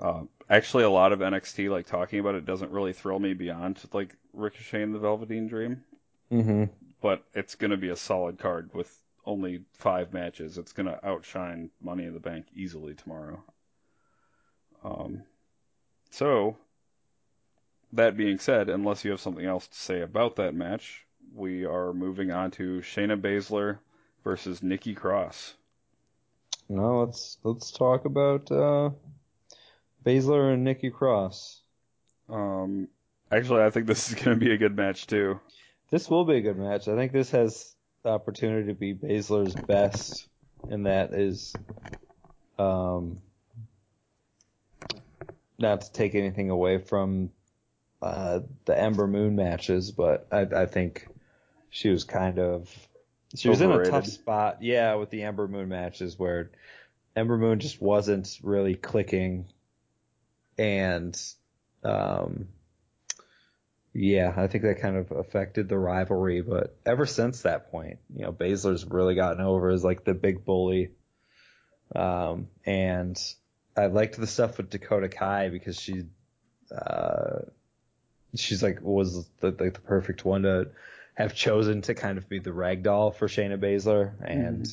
Uh, actually, a lot of NXT, like talking about it, doesn't really thrill me beyond like Ricochet and the Velveteen Dream. hmm but it's going to be a solid card with only five matches. It's going to outshine Money in the Bank easily tomorrow. Um, so, that being said, unless you have something else to say about that match, we are moving on to Shayna Baszler versus Nikki Cross. No, let's let's talk about uh, Baszler and Nikki Cross. Um, actually, I think this is going to be a good match too. This will be a good match. I think this has the opportunity to be Baszler's best, and that is, um, not to take anything away from uh, the Ember Moon matches, but I, I think she was kind of she was Overrated. in a tough spot. Yeah, with the Ember Moon matches where Ember Moon just wasn't really clicking, and um, yeah, I think that kind of affected the rivalry. But ever since that point, you know, Baszler's really gotten over as like the big bully. Um, and I liked the stuff with Dakota Kai because she, uh, she's like was the, like the perfect one to have chosen to kind of be the ragdoll for Shayna Baszler, and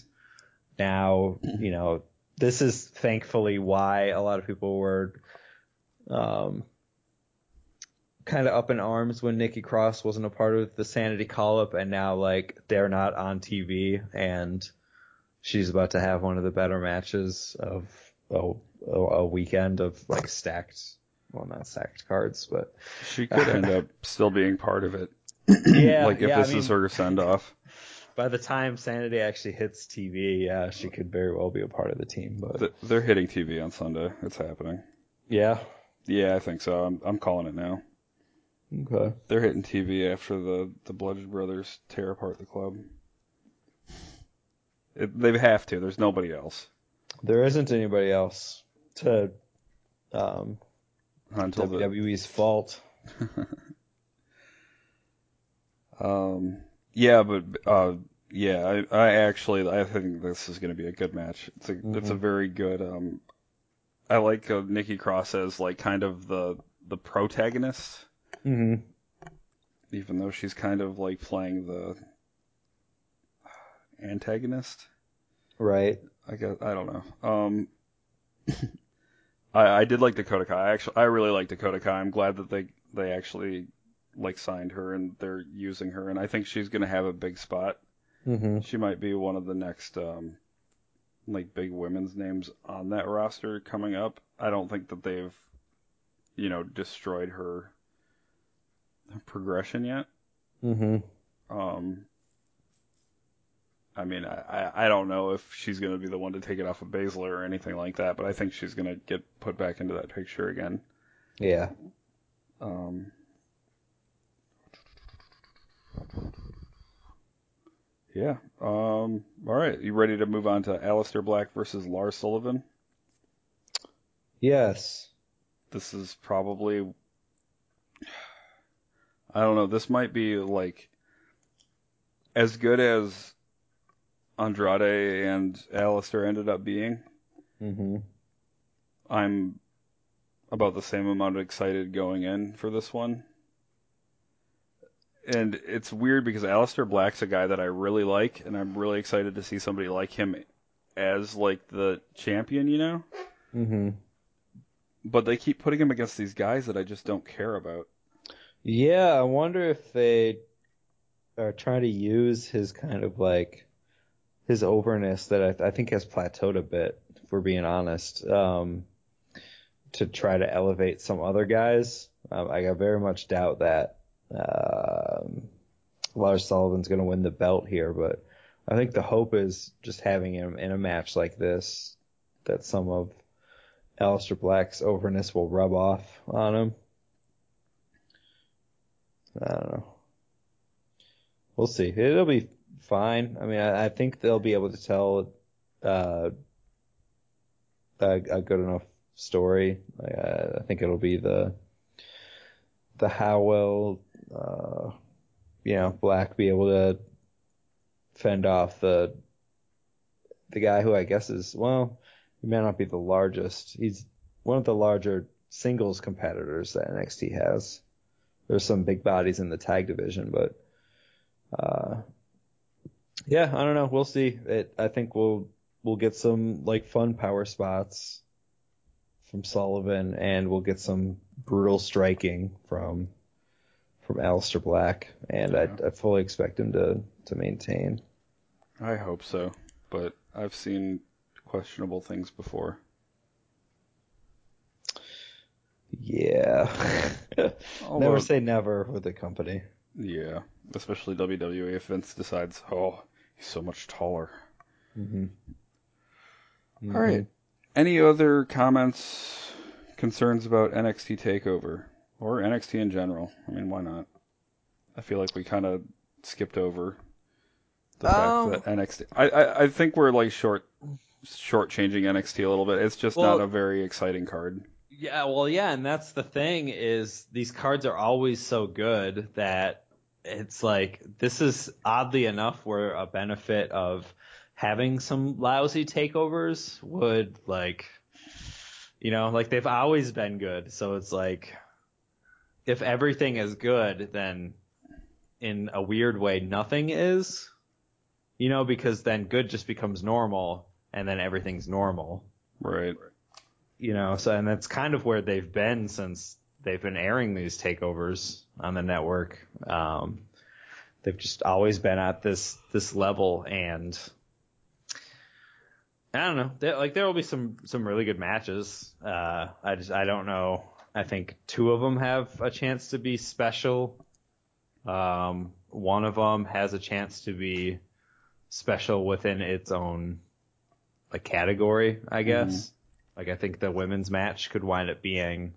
now you know this is thankfully why a lot of people were, um, kind of up in arms when Nikki Cross wasn't a part of the Sanity call up, and now like they're not on TV, and she's about to have one of the better matches of a, a weekend of like stacked, well not stacked cards, but She could end up still being part of it. yeah, like if yeah, I this is her send off. By the time Sanity actually hits TV, yeah, she could very well be a part of the team. But They're hitting TV on Sunday. It's happening. yeah, Yeah, I think so. I'm I'm calling it now. okay. They're hitting TV after the the Bludgeon Brothers tear apart the club. It, they have to. There's nobody else There isn't anybody else to um, until the WWE's fault. Um, yeah, but uh, yeah, I, I actually I think this is going to be a good match. It's a it's a very good. Um, I like uh, Nikki Cross as like kind of the the protagonist, Mm-hmm. even though she's kind of like playing the antagonist. Right. I guess I don't know. Um, I I did like Dakota Kai. I actually I really like Dakota Kai. I'm glad that they they actually like signed her and they're using her, and I think she's going to have a big spot. Mm-hmm. She might be one of the next um, like big women's names on that roster coming up. I don't think that they've you know destroyed her progression yet. Mm-hmm. Um, I mean, I, I don't know if she's going to be the one to take it off of Baszler or anything like that, but I think she's going to get put back into that picture again. Yeah. Um, yeah. Um, all right. You ready to move on to Aleister Black versus Lars Sullivan? Yes. This is probably. I don't know. This might be like as good as Andrade and Aleister ended up being. Mm-hmm. I'm about the same amount of excited going in for this one. And it's weird because Aleister Black's a guy that I really like, and I'm really excited to see somebody like him as like the champion, you know? Mm-hmm. But they keep putting him against these guys that I just don't care about. Yeah, I wonder if they are trying to use his kind of like his overness that I, I think has plateaued a bit, if we're being honest, um, to try to elevate some other guys. Um, I very much doubt that um, Lars Sullivan's going to win the belt here, but I think the hope is just having him in a match like this that some of Aleister Black's overness will rub off on him. I don't know. We'll see. It'll be fine. I mean, I, I think they'll be able to tell uh, a, a good enough story. Uh, I think it'll be the the how will uh, you know Black be able to fend off the the guy who I guess is well, he may not be the largest. He's one of the larger singles competitors that NXT has. There's some big bodies in the tag division, but uh, Yeah, I don't know. We'll see. It. I think we'll we'll get some like fun power spots from Sullivan, and we'll get some brutal striking from from Aleister Black, and I, I fully expect him to to maintain. I hope so, but I've seen questionable things before. Yeah. Although- never say never with the company. Yeah, especially WWE if Vince decides, oh, he's so much taller. Mm-hmm. All right. Any other comments, concerns about NXT Takeover or NXT in general? I mean, why not? I feel like we kind of skipped over the Um, fact that NXT. I, I I think we're like short short changing NXT a little bit. It's just Well- not a very exciting card. Yeah, well, yeah, and that's the thing is these cards are always so good that it's like this is oddly enough where a benefit of having some lousy takeovers would like you know, like they've always been good. So it's like if everything is good, then in a weird way nothing is. You know, because then good just becomes normal and then everything's normal Right. you know so and that's kind of where they've been since they've been airing these takeovers on the network um they've just always been at this this level and i don't know there, like there will be some some really good matches uh i just i don't know i think two of them have a chance to be special um one of them has a chance to be special within its own like category i guess like I think the women's match could wind up being.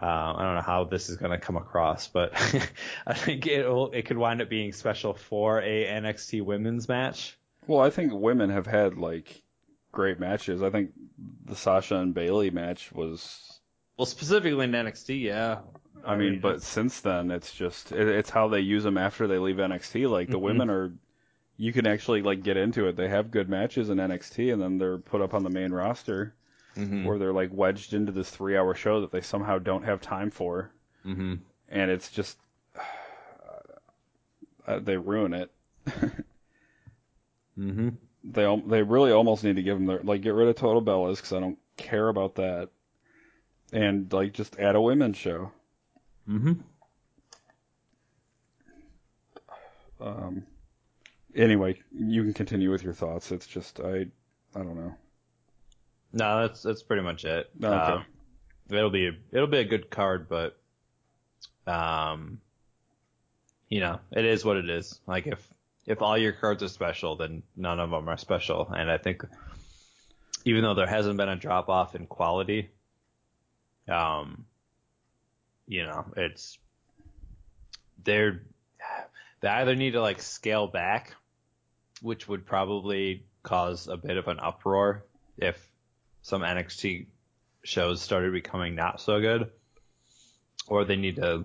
Uh, I don't know how this is going to come across, but I think it'll it could wind up being special for a NXT women's match. Well, I think women have had like great matches. I think the Sasha and Bailey match was. Well, specifically in NXT, yeah. I mean, but since then, it's just it, it's how they use them after they leave NXT. Like the women are, you can actually like get into it. They have good matches in NXT, and then they're put up on the main roster, where they're like wedged into this three-hour show that they somehow don't have time for, hmm and it's just uh, they ruin it. hmm they al- they really almost need to give them their like get rid of Total Bellas because I don't care about that, and like just add a women's show. Mm-hmm. Um, anyway, you can continue with your thoughts. It's just I I don't know. No, that's that's pretty much it. Okay. Um, it'll be it'll be a good card, but um, you know, it is what it is. Like if if all your cards are special, then none of them are special. And I think even though there hasn't been a drop off in quality, um, you know, it's they're they either need to like scale back, which would probably cause a bit of an uproar if some NXT shows started becoming not so good, or they need to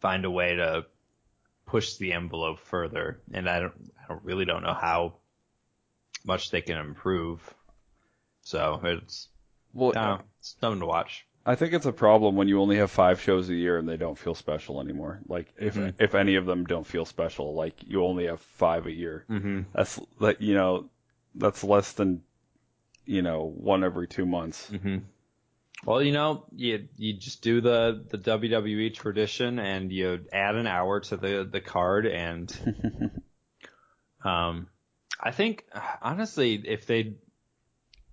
find a way to push the envelope further. And I don't, I don't really don't know how much they can improve. So it's, Well, uh, it's something to watch. I think it's a problem when you only have five shows a year and they don't feel special anymore. Like if Mhm. if any of them don't feel special, like you only have five a year. Mm-hmm. That's like you know, that's less than you know one every two months. Mm-hmm. Well, you know, you you just do the the WWE tradition and you add an hour to the the card and um I think honestly if they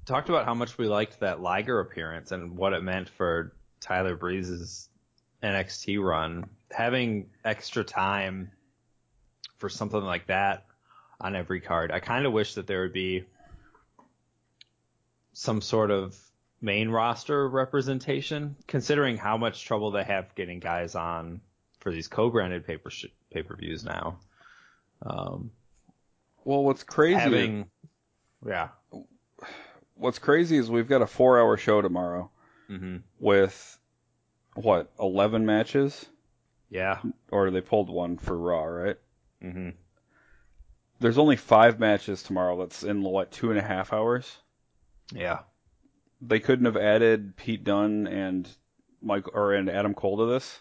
talked about how much we liked that Liger appearance and what it meant for Tyler Breeze's NXT run, having extra time for something like that on every card. I kind of wish that there would be some sort of main roster representation, considering how much trouble they have getting guys on for these co-branded paper sh- pay-per-views now. Um, Well, what's crazy? having, yeah, what's crazy is we've got a four-hour show tomorrow hmm with what eleven matches, yeah, or they pulled one for Raw, right? hmm There's only five matches tomorrow. That's in what two and a half hours. yeah, They couldn't have added Pete Dunne and Mike or and Adam Cole to this.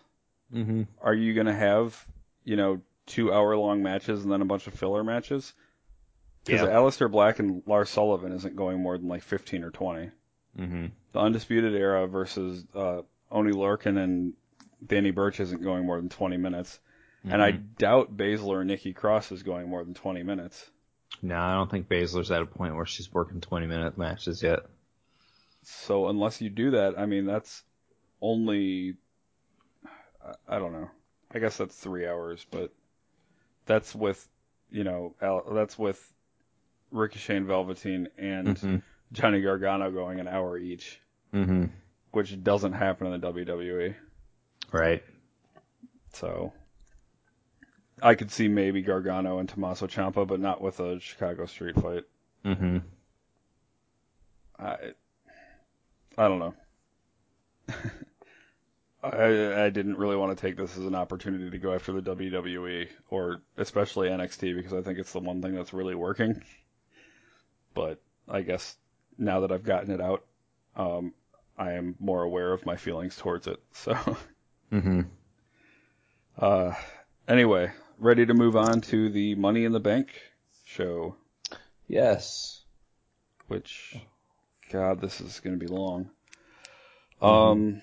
hmm Are you gonna have you know two hour long matches and then a bunch of filler matches. Because Yeah. Aleister Black and Lars Sullivan isn't going more than like 15 or 20. Mm-hmm. The Undisputed Era versus uh, Oney Lorcan and Danny Burch isn't going more than 20 minutes. And I doubt Baszler and Nikki Cross is going more than 20 minutes. No, I don't think Baszler's at a point where she's working 20 minute matches yet. So unless you do that, I mean, that's only, I- I don't know. I guess that's three hours, but that's with, you know, Al- that's with Ricochet and Velveteen and Mm-hmm. Johnny Gargano going an hour each, Mm-hmm. which doesn't happen in the WWE. Right. So I could see maybe Gargano and Tommaso Ciampa, but not with a Chicago street fight. Mm-hmm. I I don't know. I I didn't really want to take this as an opportunity to go after the WWE or especially NXT because I think it's the one thing that's really working. But I guess now that I've gotten it out, um, I am more aware of my feelings towards it. So Mm-hmm. uh, anyway, ready to move on to the Money in the Bank show, Yes. which God, this is going to be long. Um.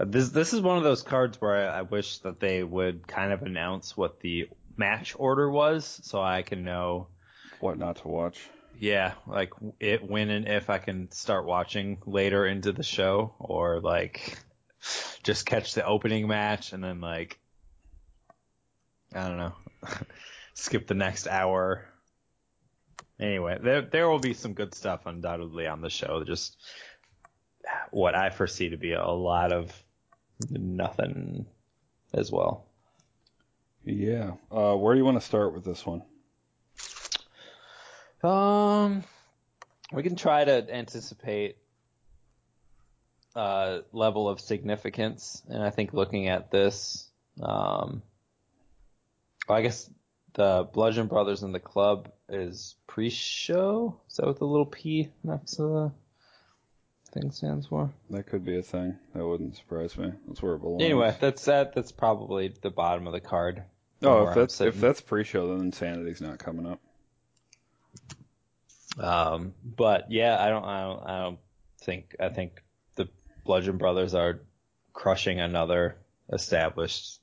Uh, This this is one of those cards where I, I wish that they would kind of announce what the match order was, so I can know. what not to watch. Yeah, like it when and if I can start watching later into the show, or like just catch the opening match and then like I don't know, skip the next hour. Anyway, there there will be some good stuff undoubtedly on the show. Just what I foresee to be a lot of nothing as well. Yeah. Uh, where do you want to start with this one? Um, we can try to anticipate uh, level of significance, and I think looking at this, um, I guess the Bludgeon Brothers and the Club is pre-show. Is that what the little P next to the thing stands for? That could be a thing. That wouldn't surprise me. That's where it belongs. Anyway, that's that. That's probably the bottom of the card. oh, if that's if that's pre-show, then Sanity's not coming up. Um, but yeah, I don't, I don't, I don't think, I think the Bludgeon Brothers are crushing another established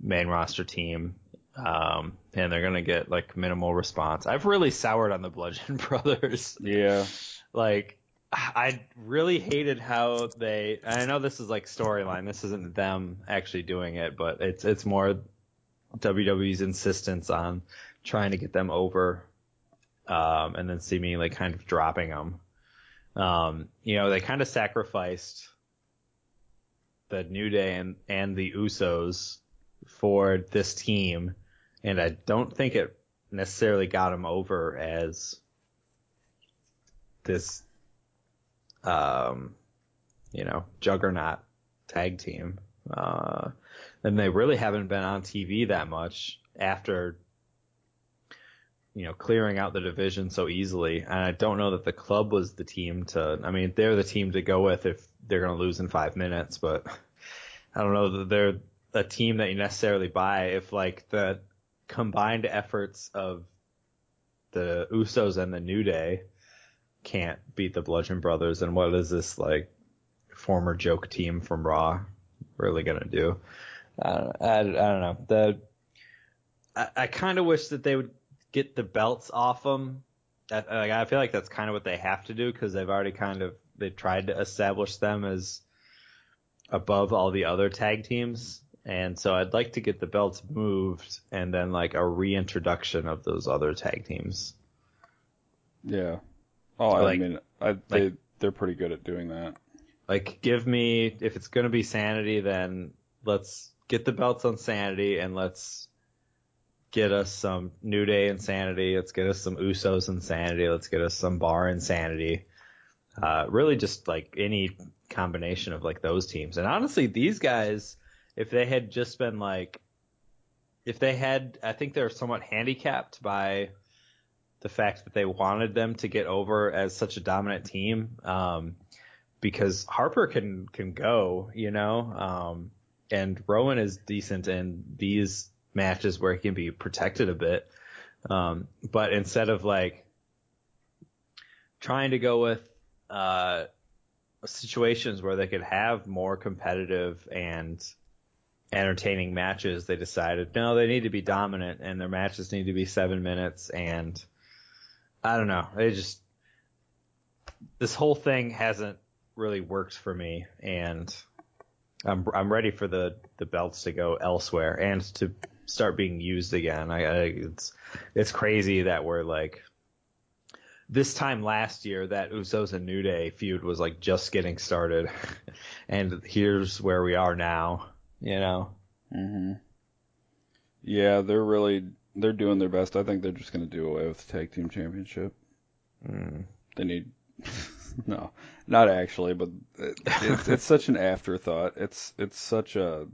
main roster team. Um, and they're gonna get like minimal response. I've really soured on the Bludgeon Brothers. Yeah. like, I really hated how they, I know this is like storyline. This isn't them actually doing it, but it's, it's more WWE's insistence on trying to get them over um, and then seemingly kind of dropping them. Um, you know, they kind of sacrificed the New Day and, and the Usos for this team, and I don't think it necessarily got them over as this, um, you know, juggernaut tag team. Uh, and they really haven't been on TV that much after you know, clearing out the division so easily. And I don't know that the club was the team to, I mean, they're the team to go with if they're going to lose in five minutes, but I don't know that they're a team that you necessarily buy if like the combined efforts of the Usos and the New Day can't beat the Bludgeon Brothers. And what is this like former joke team from Raw really going to do? I don't, I, I don't know. The, I, I kind of wish that they would get the belts off them. I, like, I feel like that's kind of what they have to do because they've already kind of they tried to establish them as above all the other tag teams, and so I'd like to get the belts moved and then like a reintroduction of those other tag teams. Yeah. Oh, I Like- mean, I, they they're pretty good at doing that. Like, give me if it's gonna be Sanity, then let's get the belts on Sanity and let's get us some New Day Insanity. Let's get us some Usos Insanity. Let's get us some Bar Insanity. Uh, really just like any combination of like those teams. And honestly, these guys, if they had just been like, if they had, I think they're somewhat handicapped by the fact that they wanted them to get over as such a dominant team. Um, because Harper can, can go, you know, um, and Rowan is decent and these matches where he can be protected a bit. Um, but instead of like trying to go with uh, situations where they could have more competitive and entertaining matches, they decided no, they need to be dominant and their matches need to be seven minutes. And I don't know, they just this whole thing hasn't really worked for me, and I'm I'm ready for the the belts to go elsewhere and to start being used again. I, I it's it's crazy that we're like this time last year that Usos and New Day feud was like just getting started, and here's where we are now. You know. hmm Yeah, they're really they're doing their best. I think they're just going to do away with the tag team championship. Mm. They need no, not actually, but it, it's it's such an afterthought. It's it's such a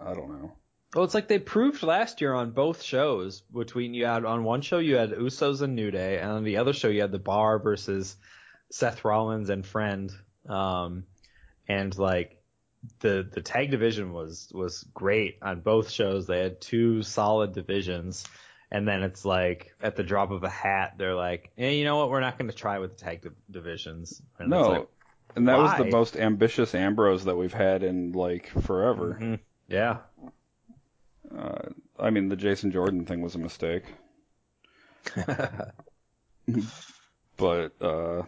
I don't know. Well, it's like they proved last year on both shows. Between you had on one show you had Usos and New Day, and on the other show you had the Bar versus Seth Rollins and Friend. Um, and like the the tag division was was great on both shows. They had two solid divisions, and then it's like at the drop of a hat, they're like, hey, you know what? We're not going to try with the tag di- divisions. And No, like, and that was the most ambitious Ambrose that we've had in like forever. mhm, yeah. Uh, I mean, the Jason Jordan thing was a mistake, but uh,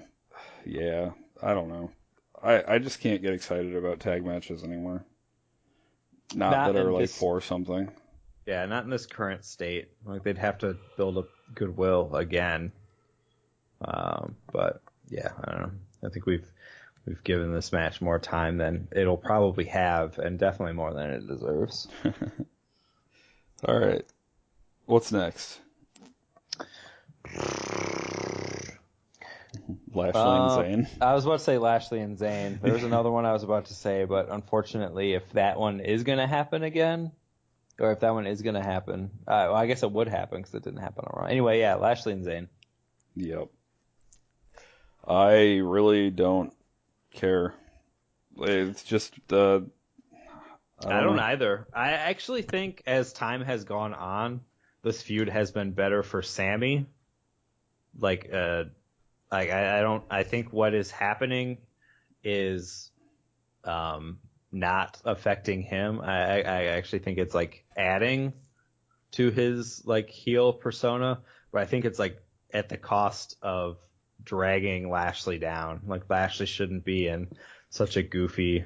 yeah, I don't know. I I just can't get excited about tag matches anymore. Not, Not that are like this- for something. Yeah, not in this current state. Like they'd have to build up goodwill again. Um, but yeah, I don't know. I think we've we've given this match more time than it'll probably have, and definitely more than it deserves. All right, what's next? Lashley Uh, and Zayn. I was about to say Lashley and Zayn. There was another one I was about to say, but unfortunately, if that one is going to happen again, or if that one is going to happen, uh, well, I guess it would happen because it didn't happen on Raw. Anyway, yeah, Lashley and Zayn. Yep. I really don't care. It's just uh, I don't, either. I actually think as time has gone on, this feud has been better for Sami. Like, uh, like I, I don't. I think what is happening is, um, not affecting him. I I actually think it's like adding to his like heel persona, but I think it's like at the cost of dragging Lashley down. Like Lashley shouldn't be in such a goofy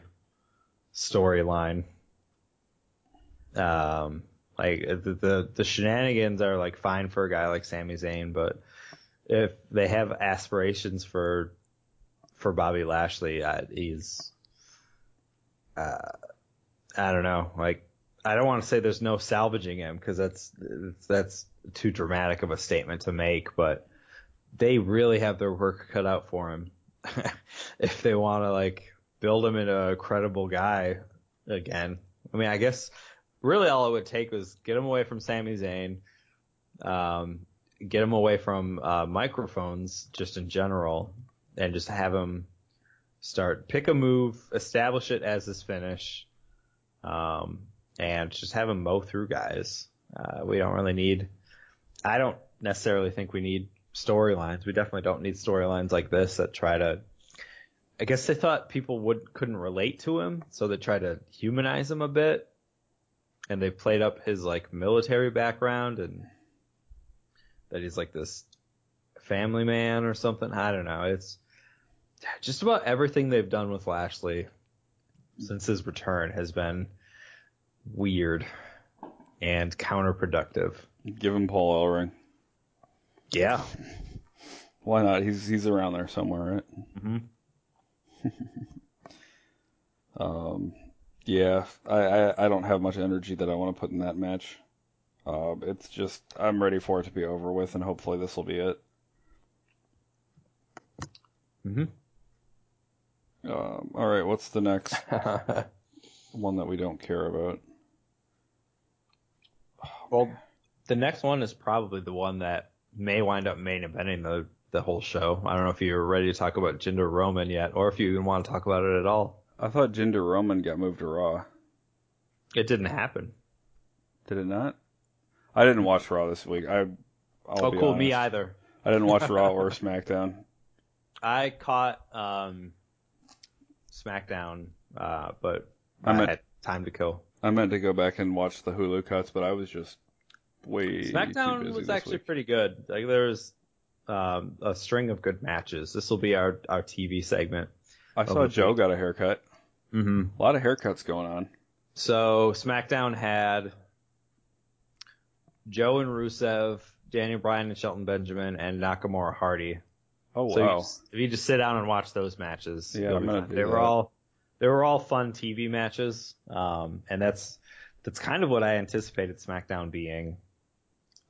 storyline. Um, like the, the the shenanigans are like fine for a guy like Sami Zayn, but if they have aspirations for for Bobby Lashley, uh, he's uh, I don't know. Like I don't want to say there's no salvaging him because that's that's too dramatic of a statement to make, but they really have their work cut out for him if they want to like build him into a credible guy again. I mean, I guess really all it would take was get him away from Sami Zayn, um, get him away from uh, microphones just in general, and just have him start pick a move, establish it as his finish, um, and just have him mow through guys. Uh, we don't really need. I don't necessarily think we need storylines. We definitely don't need storylines like this that try to. I guess they thought people would couldn't relate to him, so they try to humanize him a bit, and they played up his like military background and that he's like this family man or something. I don't know. It's just about everything they've done with Lashley since his return has been weird and counterproductive. Give him Paul Ellering. Yeah. Why not? He's he's around there somewhere, right? hmm Um, yeah, I, I I don't have much energy that I want to put in that match. Uh, it's just I'm ready for it to be over with, and hopefully this will be it. hmm Um, all right, what's the next one that we don't care about? well, the next one is probably the one that may wind up main eventing the the whole show. I don't know if you're ready to talk about Jinder Roman yet, or if you even want to talk about it at all. I thought Jinder Roman got moved to Raw. It didn't happen. Did it not? I didn't watch Raw this week. I. I'll oh, be cool. Me either. I didn't watch Raw or SmackDown. I caught um, SmackDown, uh, but I I, meant- had time to kill. I meant to go back and watch the Hulu cuts, but I was just way too SmackDown was actually week. pretty good. Like there's um, a string of good matches. This will be our our TV segment. I saw Joe got a haircut. Mm-hmm. A lot of haircuts going on. So SmackDown had Joe and Rusev, Daniel Bryan and Shelton Benjamin, and Nakamura Hardy. Oh So you wow! just- if you just sit down and watch those matches, Yeah, I'm gonna they were all they were all fun TV matches, um, and that's that's kind of what I anticipated SmackDown being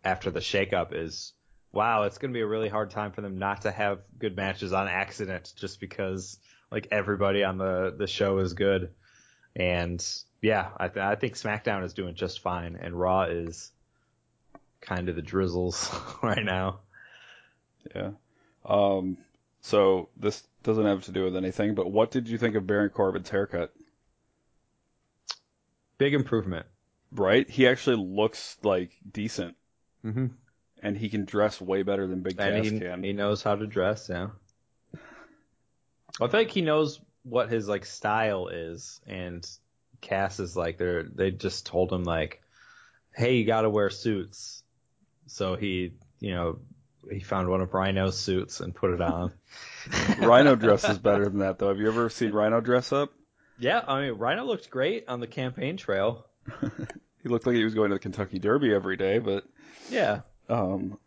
after the shakeup. Is wow, it's going to be a really hard time for them not to have good matches on accident, just because like everybody on the the show is good, and yeah, I, th- I think SmackDown is doing just fine, and Raw is kind of the drizzles right now. Yeah. Um. So this doesn't have to do with anything, but what did you think of Baron Corbin's haircut? Big improvement. Right? He actually looks like decent, Mm-hmm. and he can dress way better than Big And Cass he, can. he knows how to dress, yeah. I feel like he knows what his like style is, and Cass is like they're they just told him like, hey, you got to wear suits. So he, you know, he found one of Rhino's suits and put it on. Rhino dresses better than that, though. Have you ever seen Rhino dress up? Yeah, I mean Rhino looked great on the campaign trail. He looked like he was going to the Kentucky Derby every day, but Yeah. um,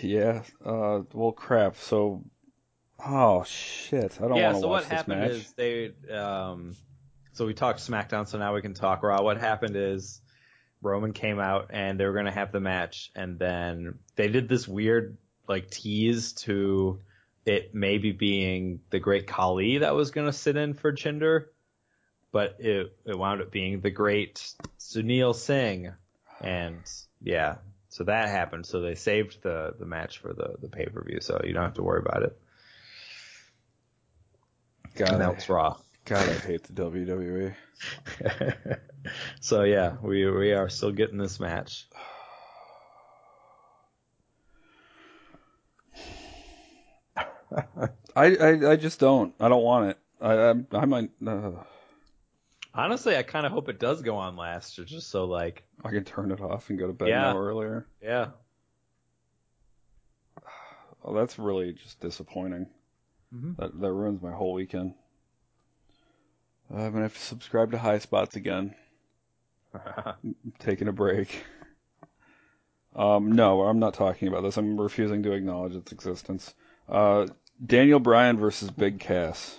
yeah. Uh, well, crap. So, oh shit, I don't yeah, want to so watch what this happened match. is they um so we talked SmackDown, so now we can talk Raw. What happened is Roman came out and they were gonna have the match and then they did this weird like tease to it maybe being the great Khali that was gonna sit in for Jinder. But it it wound up being the great Sunil Singh. And yeah. So that happened. So they saved the, the match for the, the pay per view, so you don't have to worry about it. God, and I, that was Raw. God, I hate the. WWE. so yeah, we we are still getting this match. I, I, I just don't. I don't want it. I, I, I might. Uh, Honestly, I kind of hope it does go on last, or just so like, I can turn it off and go to bed Yeah. an hour earlier. yeah, Oh, that's really just disappointing. Mhm. That that ruins my whole weekend. I'm gonna have to subscribe to High Spots again. Taking a break. Um, no, I'm not talking about this. I'm refusing to acknowledge its existence. Uh, Daniel Bryan versus Big Cass.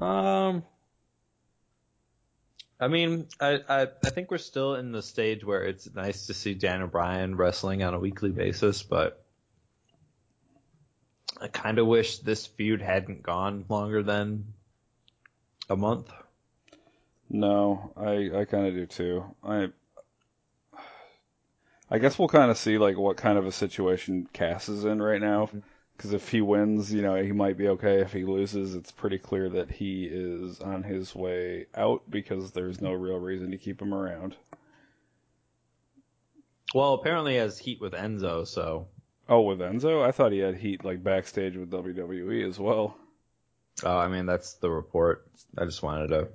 um, I mean, I, I I think we're still in the stage where it's nice to see Daniel Bryan wrestling on a weekly basis, but I kind of wish this feud hadn't gone longer than a month. No, I I kind of do too. I I guess we'll kind of see like what kind of a situation Cass is in right now. Mm-hmm. Because if he wins, you know, he might be okay. If he loses, it's pretty clear that he is on his way out because there's no real reason to keep him around. Well, apparently he has heat with Enzo, so Oh, with Enzo, I thought he had heat like backstage with WWE as well. Oh, I mean that's the report. I just wanted to.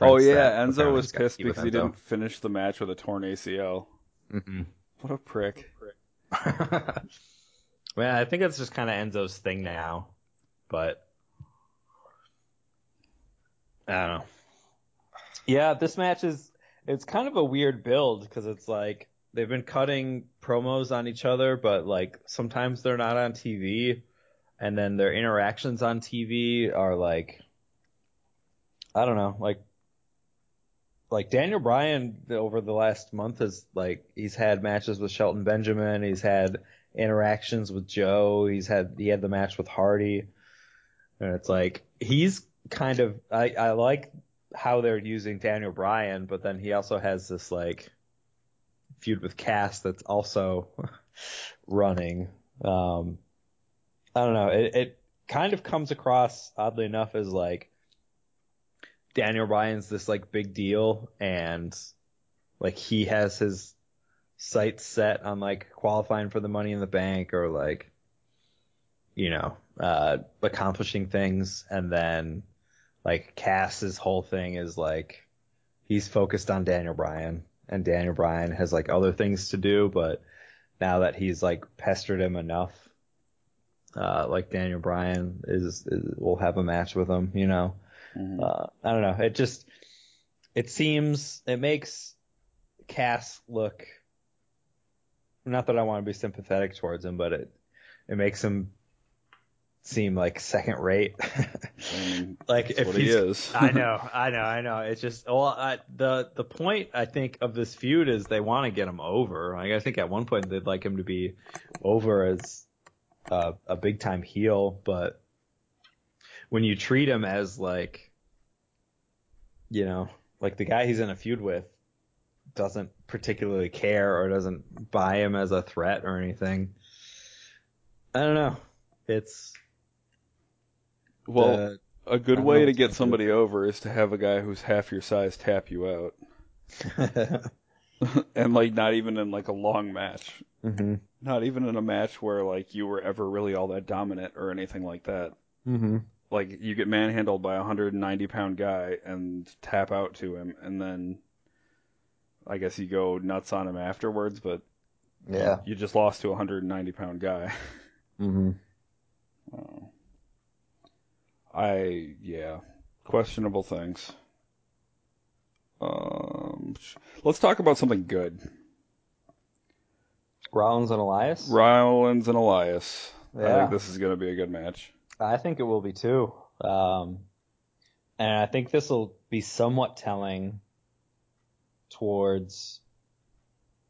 oh yeah, Enzo was pissed because he didn't finish the match with a torn ACL. hmm What a prick! Man, I think that's just kind of Enzo's thing now, but I don't know. Yeah, this match is it's kind of a weird build because it's like they've been cutting promos on each other, but like sometimes they're not on TV, and then their interactions on TV are like I don't know, like like Daniel Bryan over the last month has like he's had matches with Shelton Benjamin, he's had interactions with Joe, he's had he had the match with Hardy, and it's like he's kind of I I like how they're using Daniel Bryan, but then he also has this like feud with Cass that's also running. Um, I don't know. It, it kind of comes across oddly enough as like Daniel Bryan's this like big deal and like he has his sights set on like qualifying for the money in the bank or like you know, uh accomplishing things and then like Cass's whole thing is like he's focused on Daniel Bryan and Daniel Bryan has like other things to do, but now that he's like pestered him enough, uh, like Daniel Bryan is, is will have a match with him, you know. Mhm. Uh, I don't know. It just it seems it makes Cass look. Not that I want to be sympathetic towards him, but it it makes him seem like second rate. I like that's if what he is. I know, I know, I know. It's just well, I, the the point I think of this feud is they want to get him over. Like I think at one point they'd like him to be over as uh, a big time heel, but when you treat him as like, you know, like the guy he's in a feud with doesn't particularly care or doesn't buy him as a threat or anything. I don't know. It's well, a good way to get somebody over is to have a guy who's half your size tap you out, and like not even in like a long match, hmm not even in a match where like you were ever really all that dominant or anything like that. hmm Like you get manhandled by a 190 pound guy and tap out to him, and then I guess you go nuts on him afterwards, but Yeah. you just lost to a 190 pound guy. hmm Oh. I yeah, questionable things. Um, let's talk about something good. Rollins and Elias. Rollins and Elias. I think this is going to be a good match. I think it will be too. Um, and I think this will be somewhat telling towards.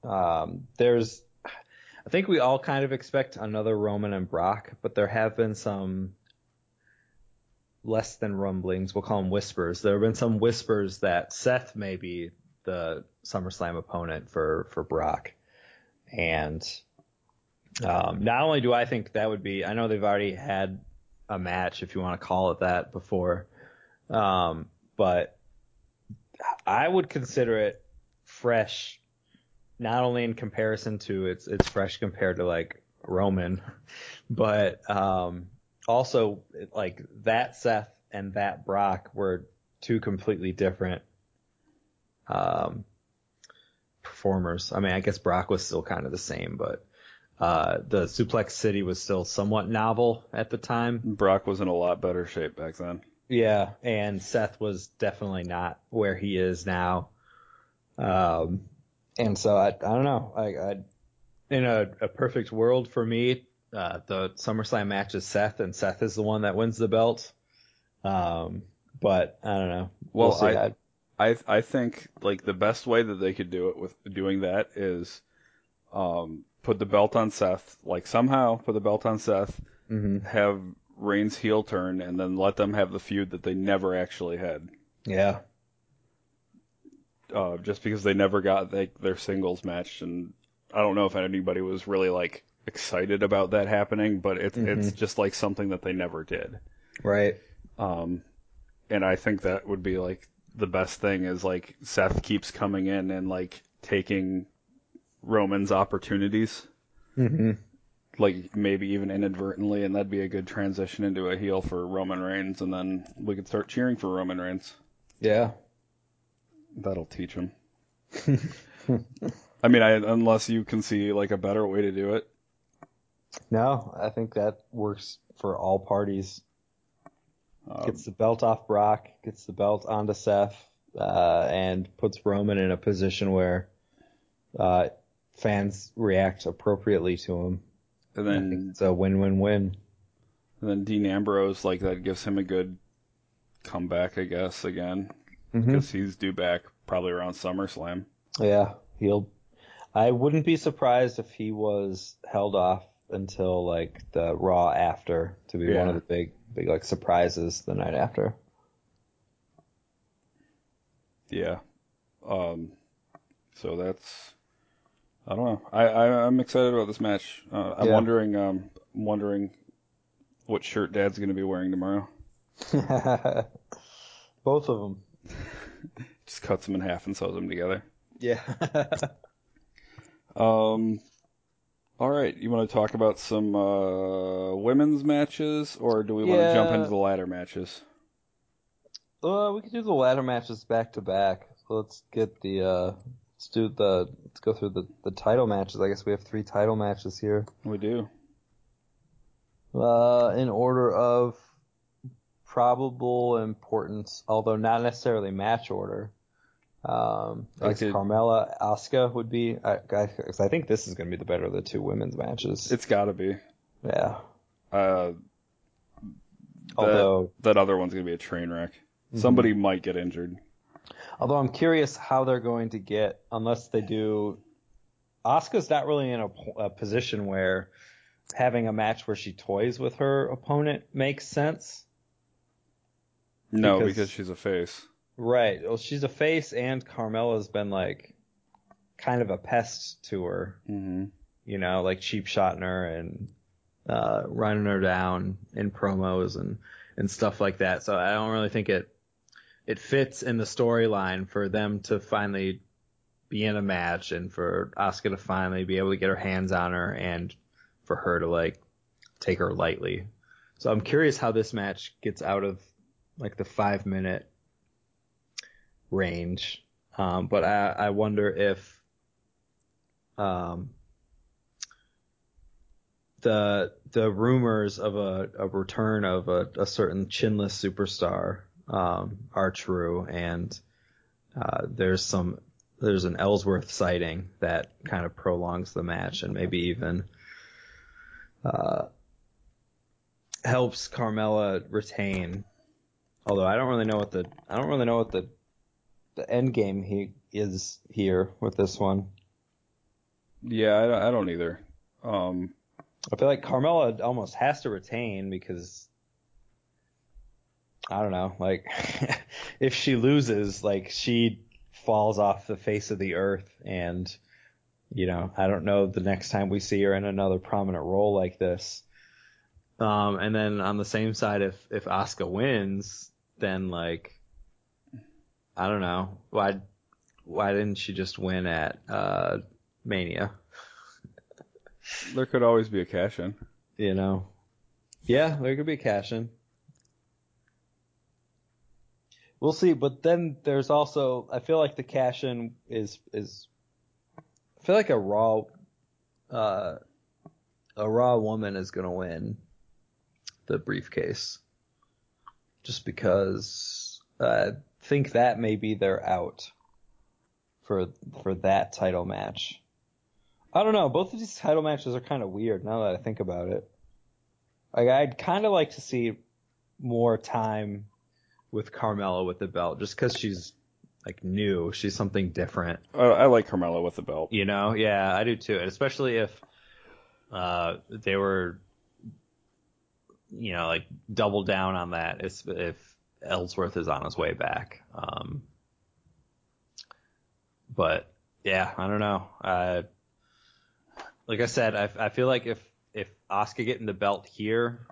Um, there's, I think we all kind of expect another Roman and Brock, but there have been some less than rumblings. We'll call them whispers. There have been some whispers that Seth may be the SummerSlam opponent for for Brock, and um, not only do I think that would be, I know they've already had a match, if you want to call it that, before. Um, but I would consider it fresh, not only in comparison to it's it's fresh compared to like Roman, but um, also like that Seth and that Brock were two completely different um, performers. I mean, I guess Brock was still kind of the same, but uh, the Suplex City was still somewhat novel at the time. Brock was in a lot better shape back then. Yeah, and Seth was definitely not where he is now. Um, and so I, I don't know. I, I in a, a perfect world for me, uh, the SummerSlam match is Seth, and Seth is the one that wins the belt. Um, but I don't know. Well. I- I I think like the best way that they could do it with doing that is um, put the belt on Seth, like somehow put the belt on Seth, Mhm. have Reigns heel turn, and then let them have the feud that they never actually had. Yeah. uh, just because they never got like their singles match, and I don't know if anybody was really like excited about that happening, but it's it's just like something that they never did. Right. Um, and I think that would be like the best thing is like Seth keeps coming in and like taking Roman's opportunities, hmm like maybe even inadvertently, and that'd be a good transition into a heel for Roman Reigns, and then we could start cheering for Roman Reigns. Yeah. That'll teach him. I mean, I, unless you can see like a better way to do it. No, I think that works for all parties. Um, gets the belt off Brock, gets the belt onto Seth, uh, and puts Roman in a position where uh, fans react appropriately to him. and then it's a win-win-win. and then Dean Ambrose like that gives him a good comeback, I guess, again Mm-hmm. because he's due back probably around SummerSlam. Yeah, he'll. I wouldn't be surprised if he was held off until like the Raw after to be one of the big, big like surprises the night after. Yeah. Um. So that's I don't know. I, I I'm excited about this match. Uh, I'm Yeah. wondering um I'm wondering what shirt Dad's going to be wearing tomorrow. Both of them. Just cuts them in half and sews them together. Yeah. Um, all right, you want to talk about some uh, women's matches, or do we want to jump into the ladder matches? uh, we could do the ladder matches back to back. So let's get the uh, let's do the let's go through the the title matches. I guess we have three title matches here. We do. Uh, in order of probable importance, although not necessarily match order. Um, I guess Carmella, Asuka would be. I, I, I think this is going to be the better of the two women's matches. It's got to be. yeah. Uh, Although, that other one's gonna be a train wreck. Mm-hmm. Somebody might get injured. although I'm curious how they're going to get unless they do. Asuka's not really in a, a position where having a match where she toys with her opponent makes sense. No, Because- because she's a face. Right. Well, she's a face, and Carmella's been like kind of a pest to her. hmm You know, like cheap shotting her and uh, running her down in promos and and stuff like that. So I don't really think it it fits in the storyline for them to finally be in a match and for Asuka to finally be able to get her hands on her and for her to like take her lightly. So I'm curious how this match gets out of like the five minute range. Um, but I, I wonder if um, the the rumors of a, a return of a, a certain chinless superstar um, are true, and uh, there's some there's an Ellsworth sighting that kind of prolongs the match and maybe even uh, helps Carmella retain. Although I don't really know what the I don't really know what the the end game he is here with this one. Yeah, I don't, I don't either. Um, I feel like Carmella almost has to retain because I don't know, like if she loses, like she falls off the face of the earth and you know, I don't know the next time we see her in another prominent role like this. Um and then on the same side if if Asuka wins, then like I don't know, why why didn't she just win at uh Mania? there could always be a cash in. you know. Yeah, there could be a cash in. We'll see, but then there's also I feel like the cash in is is I feel like a raw uh a raw woman is gonna win the briefcase. Just because I think that may be their out for for that title match. I don't know. Both of these title matches are kind of weird now that I think about it. Like I'd kind of like to see more time with Carmella with the belt, just because she's like new. She's something different. I, I like Carmella with the belt. You know? Yeah, I do too. And especially if uh, they were, you know, like double down on that. If, if Ellsworth is on his way back. Um, but yeah, I don't know. Uh, like I said, I, I feel like if if Asuka getting the belt here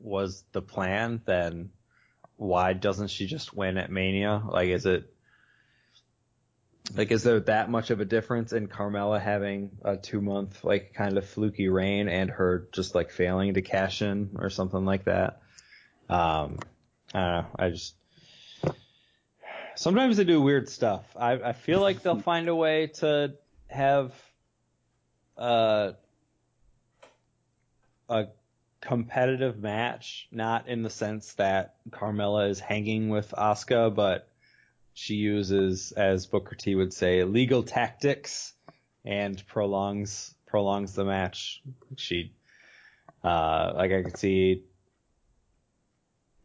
was the plan, then why doesn't she just win at Mania? Like, is it like is there that much of a difference in Carmella having a two month like kind of fluky reign and her just like failing to cash in or something like that? Um, I don't know. I just sometimes they do weird stuff. I I feel like they'll find a way to have uh, a competitive match, not in the sense that Carmella is hanging with Asuka, but she uses, as Booker T would say, legal tactics and prolongs prolongs the match. She, uh, like I could see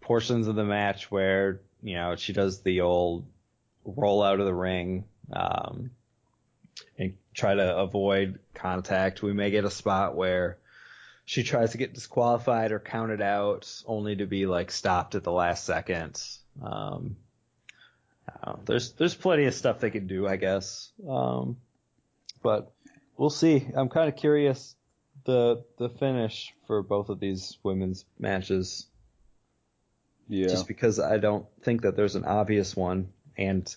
portions of the match where you know she does the old roll out of the ring. Um, and try to avoid contact. We may get a spot where she tries to get disqualified or counted out, only to be like stopped at the last second. Um, there's there's plenty of stuff they can do, I guess. Um, but we'll see. I'm kind of curious the the finish for both of these women's matches, Yeah. just because I don't think that there's an obvious one and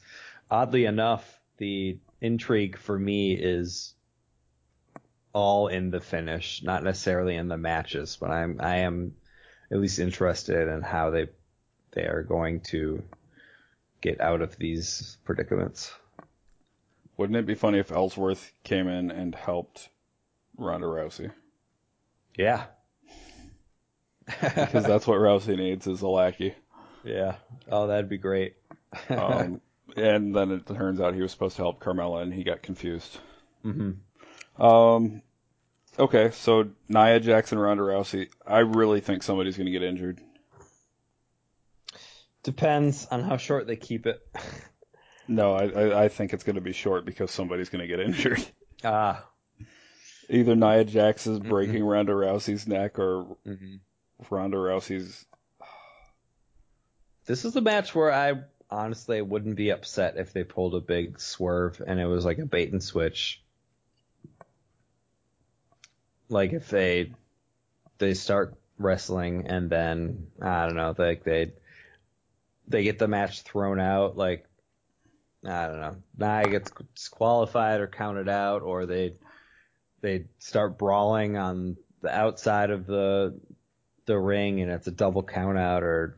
oddly enough, the intrigue for me is all in the finish, not necessarily in the matches, but I'm I am at least interested in how they they are going to get out of these predicaments. Wouldn't it be funny if Ellsworth came in and helped Ronda Rousey? Yeah. Because that's what Rousey needs is a lackey. Yeah. Oh, that'd be great. Um, and then it turns out he was supposed to help Carmella and he got confused. hmm Um, okay, so Nia Jackson, Ronda Rousey. I really think somebody's going to get injured. Depends on how short they keep it. No, I, I, I think it's going to be short because somebody's going to get injured. Ah. Either Nia Jax's breaking Ronda Rousey's neck or hmm Ronda Rousey's. This is a match where I honestly wouldn't be upset if they pulled a big swerve and it was like a bait and switch. Like if they they start wrestling and then I don't know, like they they get the match thrown out, like I don't know, Nia gets disqualified or counted out, or they they start brawling on the outside of the the ring and it's a double count out or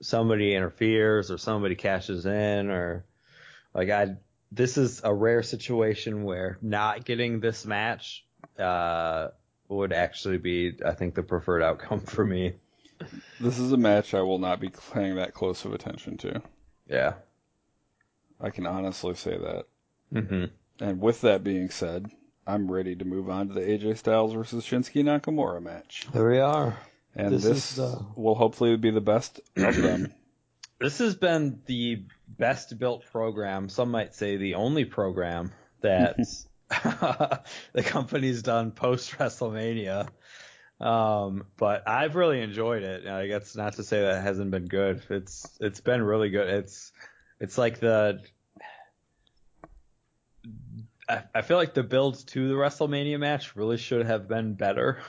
somebody interferes or somebody cashes in or like I this is a rare situation where not getting this match uh would actually be I think the preferred outcome for me. This is a match I will not be paying that close of attention to. Yeah. I can honestly say that. hmm And with that being said, I'm ready to move on to the AJ Styles versus Shinsuke Nakamura match. There we are. And This this, is, uh, will hopefully be the best of them. This has been the best built program, some might say the only program that the company's done post WrestleMania. Um, but I've really enjoyed it. I guess not to say that it hasn't been good. It's it's been really good. It's it's like the I, I feel like the build to the WrestleMania match really should have been better.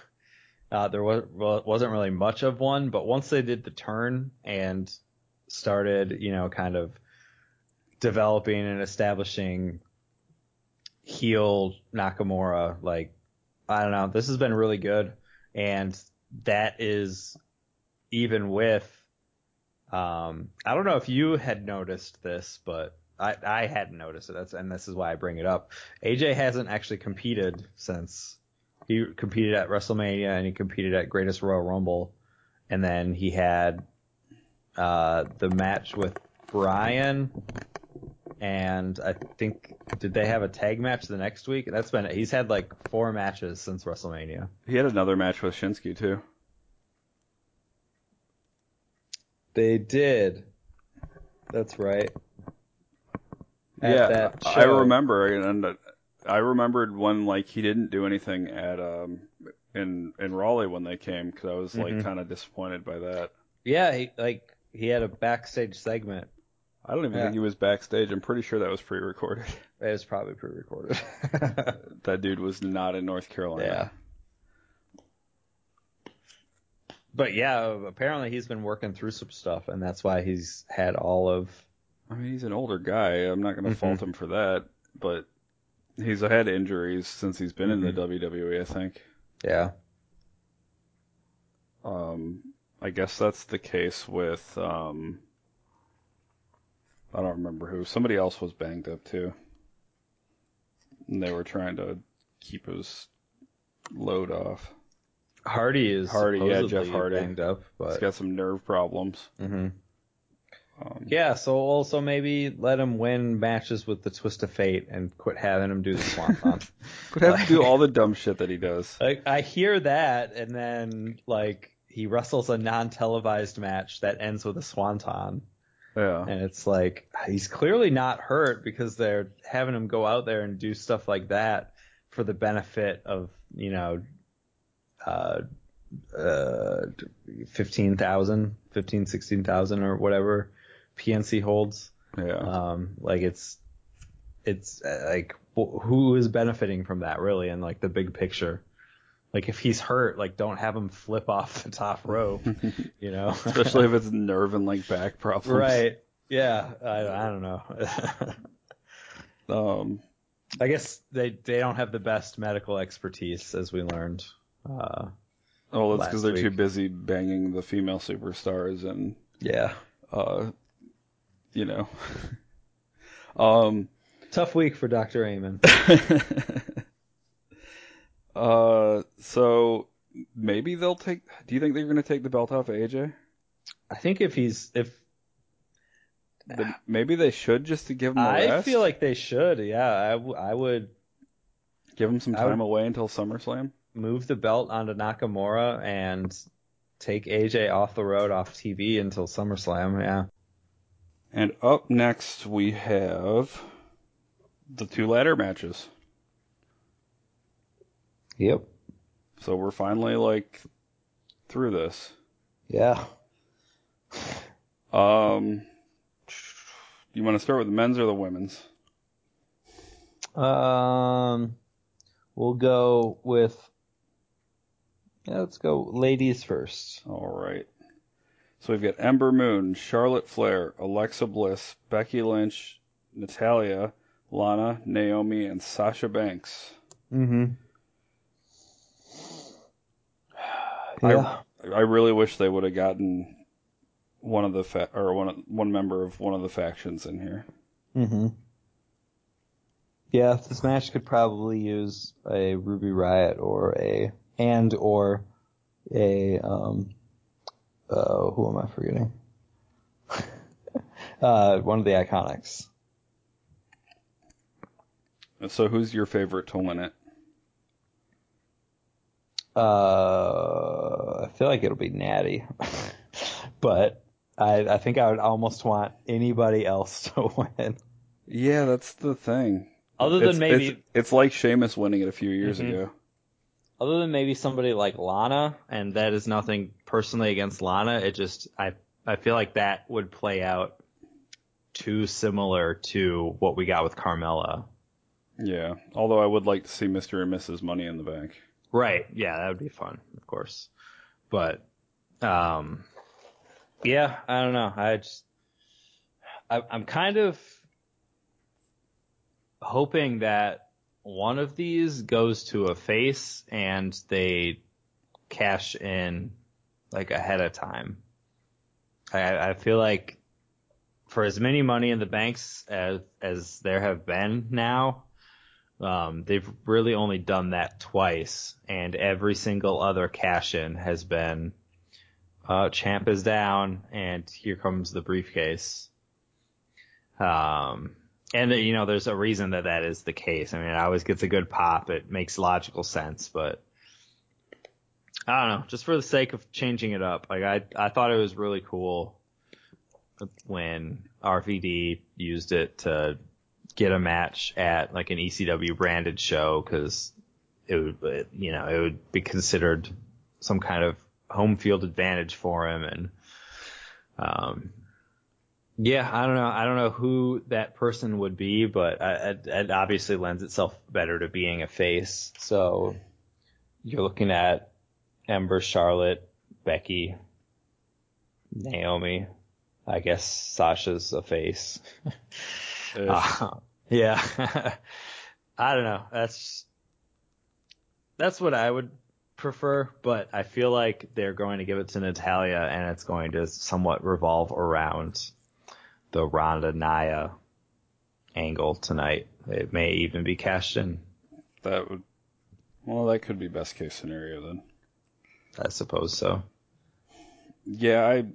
Uh, there was, wasn't really much of one, but once they did the turn and started, you know, kind of developing and establishing heel Nakamura, like I don't know, this has been really good, and that is even with, um, I don't know if you had noticed this, but I I hadn't noticed it. That's and this is why I bring it up. AJ hasn't actually competed since he competed at WrestleMania and he competed at Greatest Royal Rumble, and then he had uh, the match with Brian, and I think did they have a tag match the next week? That's been he's had like four matches since WrestleMania. He had another match with Shinsuke too. They did. That's right. At yeah, that I remember, and uh, I remembered when like he didn't do anything at um in in Raleigh when they came because I was like Mhm. kind of disappointed by that. Yeah, he like he had a backstage segment. I don't even Yeah. think he was backstage. I'm pretty sure that was pre-recorded. It was probably pre-recorded. that dude was not in North Carolina. Yeah. But yeah, apparently he's been working through some stuff, and that's why he's had all of. I mean, he's an older guy. I'm not going to Mhm. fault him for that, but he's had injuries since he's been in the Mhm. WWE. I think. Yeah. Um, I guess that's the case with um. I don't remember who. Somebody else was banged up too. And they were trying to keep his load off. Hardy is Hardy, yeah, Jeff Hardy. banged up, He's but got some nerve problems. hmm Um, yeah. So also maybe let him win matches with the twist of fate and quit having him do the swanton. Could have to do all the dumb shit that he does. like I hear that, and then like he wrestles a non-televised match that ends with a swanton. Yeah. And it's like he's clearly not hurt because they're having him go out there and do stuff like that for the benefit of you know, uh, uh, 15,000, 15, 16,000 or whatever PNC holds. Yeah. Um, like it's, it's uh, like who is benefiting from that really and like the big picture? Like if he's hurt, like don't have him flip off the top rope, you know? Especially if it's nerve and like back problems. Right. Yeah, I, I don't know. Um, I guess they they don't have the best medical expertise, as we learned. Uh, oh, that's because they're too busy banging the female superstars and yeah, uh, you know. um, tough week for Dr. Amann. uh, so maybe they'll take. Do you think they're going to take the belt off of AJ? I think if he's if maybe they should just to give him a I rest. feel like they should, yeah, I, w- I would give him some time away until SummerSlam. move the belt onto Nakamura and take AJ off the road, off TV until SummerSlam. Yeah. And up next we have the two ladder matches. Yep. So we're finally like through this. Yeah. Um, you want to start with the men's or the women's? Um, we'll go with. Yeah, let's go ladies first. All right. So we've got Ember Moon, Charlotte Flair, Alexa Bliss, Becky Lynch, Natalya, Lana, Naomi, and Sasha Banks. Mm-hmm. I- I really wish they would have gotten one of the fa- or one one member of one of the factions in here. Mm-hmm. Yeah, this match could probably use a Ruby Riott or a and or a um uh who am I forgetting? uh one of the IIconics. So who's your favorite to win it? Uh I feel like it'll be Natty. but I I think I would almost want anybody else to win. Yeah, that's the thing. Other than It's- maybe it's, it's like Sheamus winning it a few years Mhm. ago. other than maybe somebody like Lana, and that is nothing personally against Lana. It just I I feel like that would play out too similar to what we got with Carmella. Yeah. Although I would like to see Mr. and Mrs. Money in the Bank. Right. Yeah, that would be fun, of course. But um yeah, I don't know. I just I, I'm kind of hoping that one of these goes to a face and they cash in like ahead of time. I, I feel like for as many money in the banks as as there have been now, um, they've really only done that twice, and every single other cash in has been uh, champ is down, and here comes the briefcase. Um, and you know, there's a reason that that is the case. I mean, it always gets a good pop. It makes logical sense, but I don't know. Just for the sake of changing it up, like I, I thought it was really cool when RVD used it to get a match at like an ECW branded show because it would, you know, it would be considered some kind of home field advantage for him. And, um, yeah, I don't know. I don't know who that person would be, but it, it obviously lends itself better to being a face. So you're looking at Ember, Charlotte, Becky, Naomi. I guess Sasha's a face. Uh, yeah. I don't know. That's that's what I would prefer, but I feel like they're going to give it to Natalya and it's going to somewhat revolve around the Ronda Nia angle tonight. It may even be cashed in, that would. Well, that could be best case scenario then. I suppose so. Yeah, I,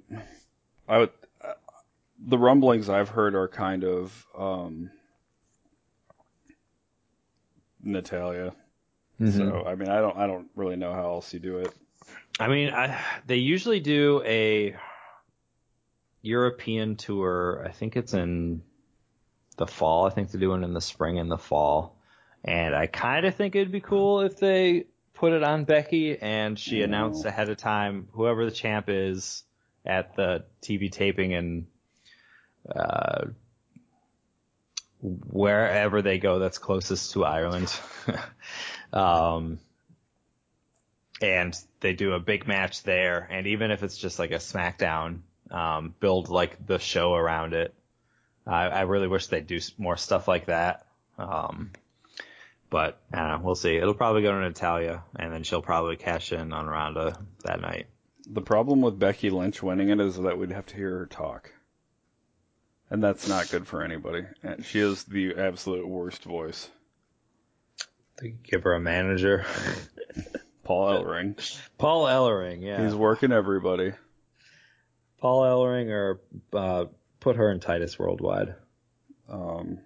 I would. Uh, the rumblings I've heard are kind of um, Natalya. So I mean, I don't, I don't really know how else you do it. I mean, I, they usually do a European tour. I think it's in the fall. I think they're doing it in the spring and the fall. And I kind of think it'd be cool if they put it on Becky and she announced ahead of time whoever the champ is at the TV taping and uh, wherever they go that's closest to Ireland. um, and they do a big match there. And even if it's just like a SmackDown, um, build like the show around it. I, I really wish they'd do more stuff like that. Um, but I know, we'll see. It'll probably go to Natalya, and then she'll probably cash in on Ronda that night. The problem with Becky Lynch winning it is that we'd have to hear her talk. And that's not good for anybody. And she is the absolute worst voice. They give her a manager. Paul Ellering. Paul Ellering, yeah. He's working everybody. Paul Ellering or uh, put her in Titus Worldwide. Um,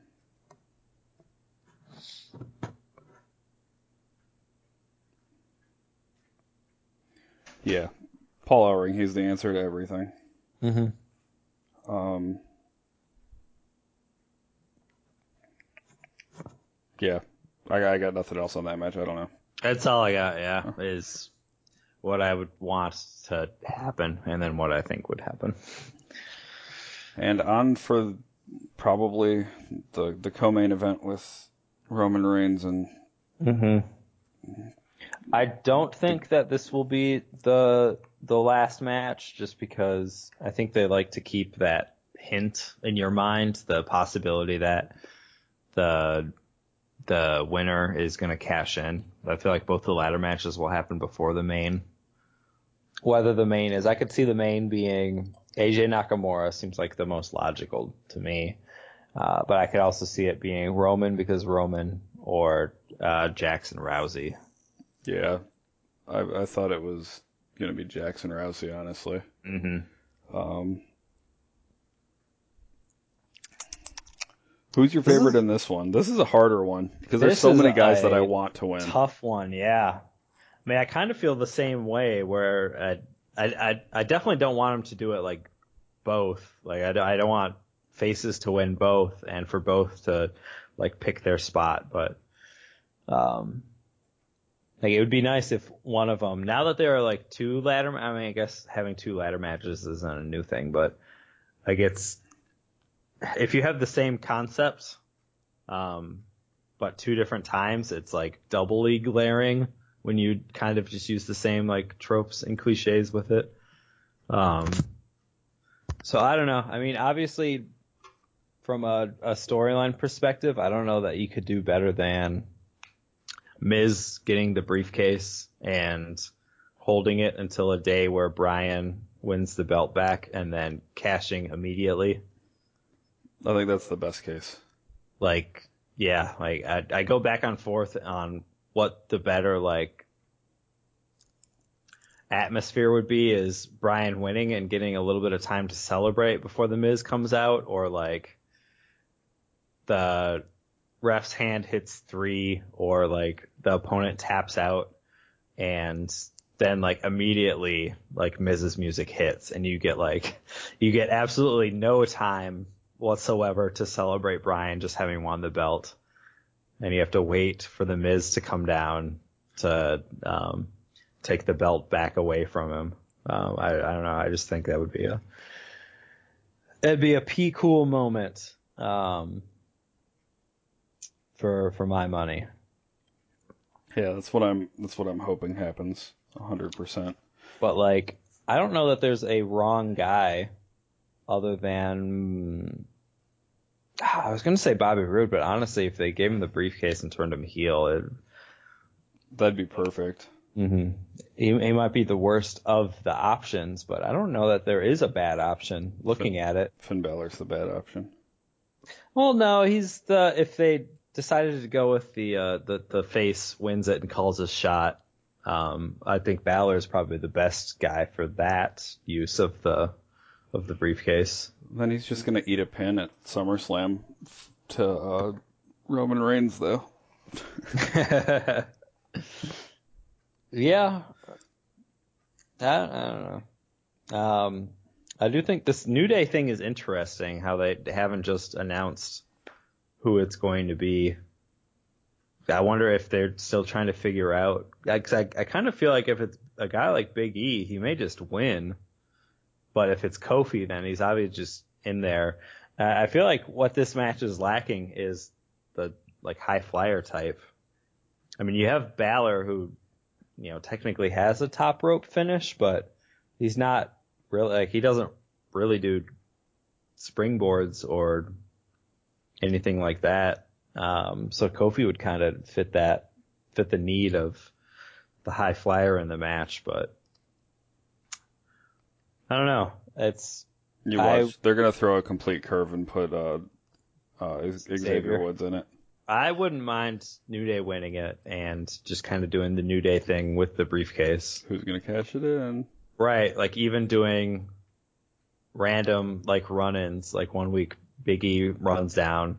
yeah, Paul Ellering. He's the answer to everything. Mm-hmm. Um, yeah, I, I got nothing else on that match. I don't know. That's all I got. Yeah, is what I would want to happen, and then what I think would happen. And on for probably the the co-main event with Roman Reigns and Mm-hmm. I don't think that this will be the the last match, just because I think they like to keep that hint in your mind, the possibility that the the winner is going to cash in. I feel like both the ladder matches will happen before the main. Whether the main is, I could see the main being AJ Nakamura seems like the most logical to me. Uh, but I could also see it being Roman because Roman or uh, Jackson Rousey. Yeah, I, I thought it was gonna be Jackson Rousey, honestly. Mm-hmm. Um, who's your This favorite is- in this one? This is a harder one because there's so many guys that I want to win. Tough one, yeah. I mean, I kind of feel the same way where I, I, I, I definitely don't want them to do it like both. Like, I, don't- I don't want faces to win both and for both to like pick their spot, but, um, like it would be nice if one of them, now that there are like two ladder, I mean, I guess having two ladder matches isn't a new thing, but like it's, if you have the same concepts, um, but two different times, it's like doubly glaring when you kind of just use the same like tropes and cliches with it. Um, so I don't know. I mean, obviously, from a, a storyline perspective, I don't know that you could do better than Miz getting the briefcase and holding it until a day where Brian wins the belt back and then cashing immediately. I think that's the best case. like yeah like I, I go back and forth on what the better like atmosphere would be is Brian winning and getting a little bit of time to celebrate before the Miz comes out or like the ref's hand hits three or like the opponent taps out and then like immediately like Miz's music hits and you get like you get absolutely no time whatsoever to celebrate Brian just having won the belt. And you have to wait for the Miz to come down to um, take the belt back away from him. Um, I, I don't know. I just think that would be a that'd be a p cool moment um, for for my money. Yeah, that's what I'm. That's what I'm hoping happens. hundred percent. But like, I don't know that there's a wrong guy other than Ah, I was gonna say Bobby Roode, but honestly, if they gave him the briefcase and turned him heel, it, That'd be perfect. mm-hmm. he, he might be the worst of the options. But I don't know that there is a bad option. Looking at it, Finn Balor's the bad option. well, no, he's the if they decided to go with the uh, the the face wins it and calls his shot. Um, I think Balor is probably the best guy for that use of the of the briefcase. Then he's just gonna eat a pin at SummerSlam to uh, Roman Reigns, though. yeah. I, I don't know. Um, I do think this New Day thing is interesting. How they haven't just announced who it's going to be. I wonder if they're still trying to figure out. I, I, I kind of feel like if it's a guy like Big E, he may just win. But if it's Kofi, then he's obviously just in there. Uh, I feel like what this match is lacking is the like high flyer type. I mean, you have Balor who, you know, technically has a top rope finish, but he's not really like he doesn't really do springboards or anything like that. Um, so Kofi would kind of fit that, fit the need of the high flyer in the match, but I don't know. It's You I- They're gonna throw a complete curve and put uh, uh, Xavier Xavier. Woods in it. I wouldn't mind New Day winning it and just kind of doing the New Day thing with the briefcase. Who's gonna cash it in? Right, like even doing random like run-ins, like one week Biggie runs down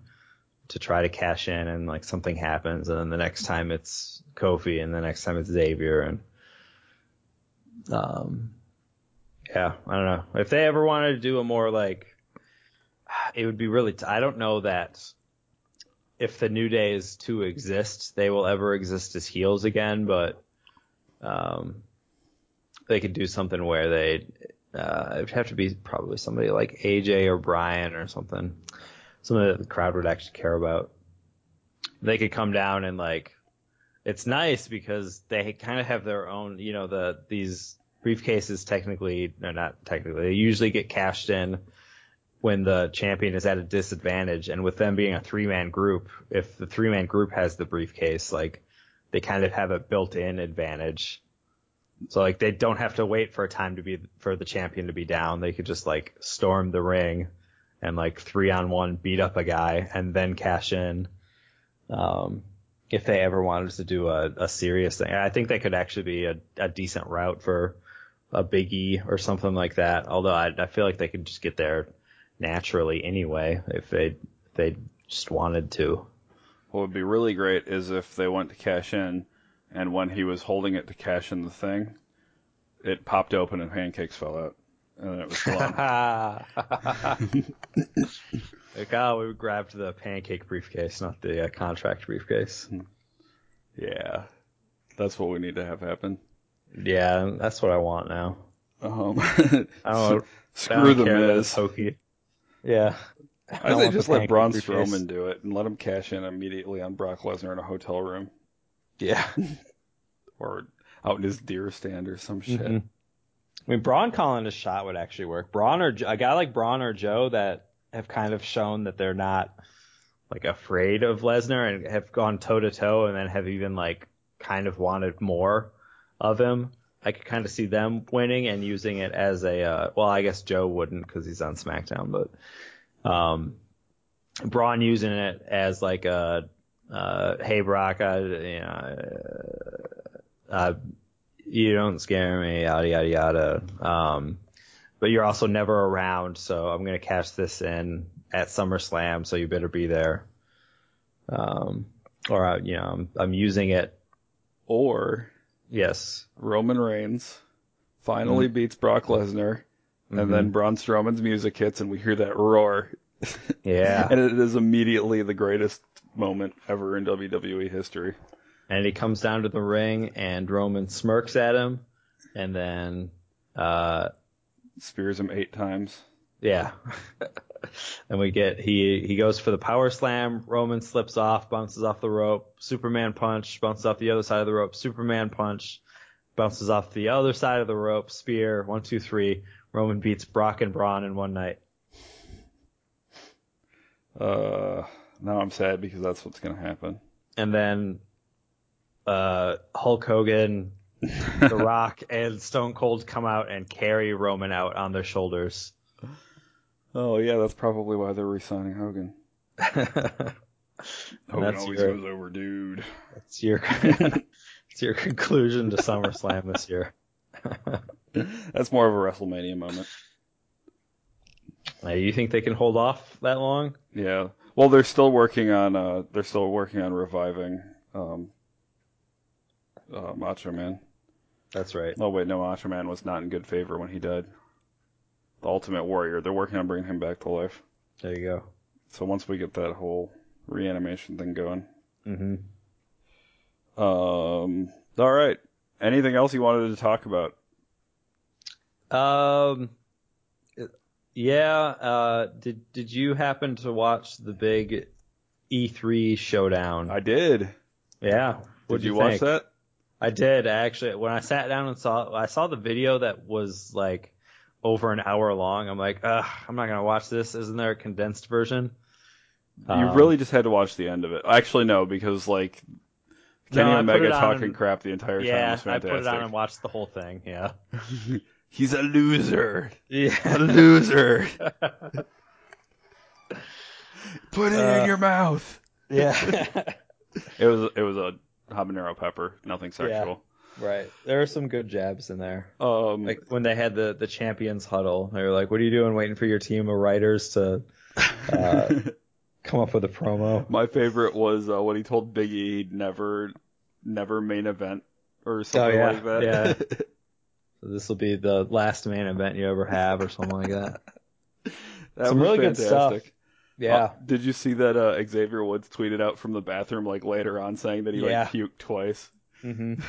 to try to cash in and like something happens and then the next time it's Kofi and the next time it's Xavier and um yeah, I don't know. If they ever wanted to do a more like it would be really t- I don't know that if the New Day is to exist, they will ever exist as heels again, but um they could do something where they uh, it'd have to be probably somebody like AJ or Brian or something, something that the crowd would actually care about. They could come down and like, it's nice because they kind of have their own, you know, the these briefcases technically, no, not technically, they usually get cashed in when the champion is at a disadvantage, and with them being a three man group, if the three man group has the briefcase, like they kind of have a built in advantage. So like they don't have to wait for a time to be for the champion to be down. They could just like storm the ring and like three on one beat up a guy and then cash in. Um, if they ever wanted to do a, a serious thing, I think that could actually be a, a decent route for a Big E or something like that. Although I, I feel like they could just get there naturally anyway if they if they just wanted to. What would be really great is if they went to cash in, and when he was holding it to cash in the thing, it popped open and pancakes fell out, and it was gone. like, oh, we grabbed the pancake briefcase, not the uh, contract briefcase. yeah, that's what we need to have happen. Yeah, that's what I want now. Um, I don't, I don't screw the care Miz. hokey. Yeah. I don't say want just let pancake Braun. Strowman do it and let him cash in immediately on Brock Lesnar in a hotel room Yeah. or out in his deer stand or some shit. Mhm. I mean, Braun calling a shot would actually work. Braun or a guy like Braun or Joe that have kind of shown that they're not like afraid of Lesnar and have gone toe to toe and then have even like kind of wanted more of him. I could kind of see them winning and using it as a uh, well, I guess Joe wouldn't because he's on SmackDown, but um, Braun using it as like a uh, hey Brock, I, you know, uh, uh, you don't scare me, yada yada yada. Um, but you're also never around, so I'm gonna cash this in at SummerSlam, so you better be there. Um, or uh, you know, I'm, I'm using it. Or Yes. Roman Reigns finally beats Brock Lesnar, and then Braun Strowman's music hits, and we hear that roar, Yeah. and it is immediately the greatest moment ever in WWE history. and he comes down to the ring, and Roman smirks at him, and then, uh, Spears him eight times. Yeah. and we get he he goes for the power slam. Roman slips off, bounces off the rope. Superman punch, bounces off the other side of the rope. Superman punch, bounces off the other side of the rope. Spear, one, two, three. Roman beats Brock and Braun in one night. Uh, now I'm sad because that's what's gonna happen. And then uh, Hulk Hogan, The Rock, and Stone Cold come out and carry Roman out on their shoulders. Oh yeah, that's probably why they're re-signing Hogan. Hogan that's always your- goes over, dude. It's your it's your conclusion to SummerSlam this year. That's more of a WrestleMania moment. Uh, you think they can hold off that long? Yeah. Well, they're still working on uh, they're still working on reviving um, uh, Macho Man. That's right. Oh wait, no, Macho Man was not in good favor when he died. The Ultimate Warrior. They're working on bringing him back to life. There you go. So once we get that whole reanimation thing going, hmm um, all right. Anything else you wanted to talk about? Um, yeah. Uh, did did you happen to watch the big E3 showdown? I did. yeah. Did What'd you, you, watch that? I did actually. When I sat down and saw, I saw the video that was like over an hour long. I'm like, ugh, I'm not gonna watch this. Isn't there a condensed version? You Um, really just had to watch the end of it. Actually, no, because like Kenny No, Omega talking and- crap the entire time Yeah, I put it on and watched the whole thing. Yeah. He's a loser. Yeah. A loser. Put it Uh, in your mouth. yeah. It was it was a habanero pepper, nothing sexual. Yeah, right. There are some good jabs in there. Um, Like when they had the the champions huddle, they were like, "What are you doing? Waiting for your team of writers to uh, come up with a promo?" my favorite was uh, when he told Biggie he'd never never main event or something yeah, like that. yeah. This will be the last main event you ever have, or something like that. that Some really good fantastic. stuff. Yeah. Uh, did you see that uh, Xavier Woods tweeted out from the bathroom like later on saying that he Yeah. like puked twice? Mm-hmm.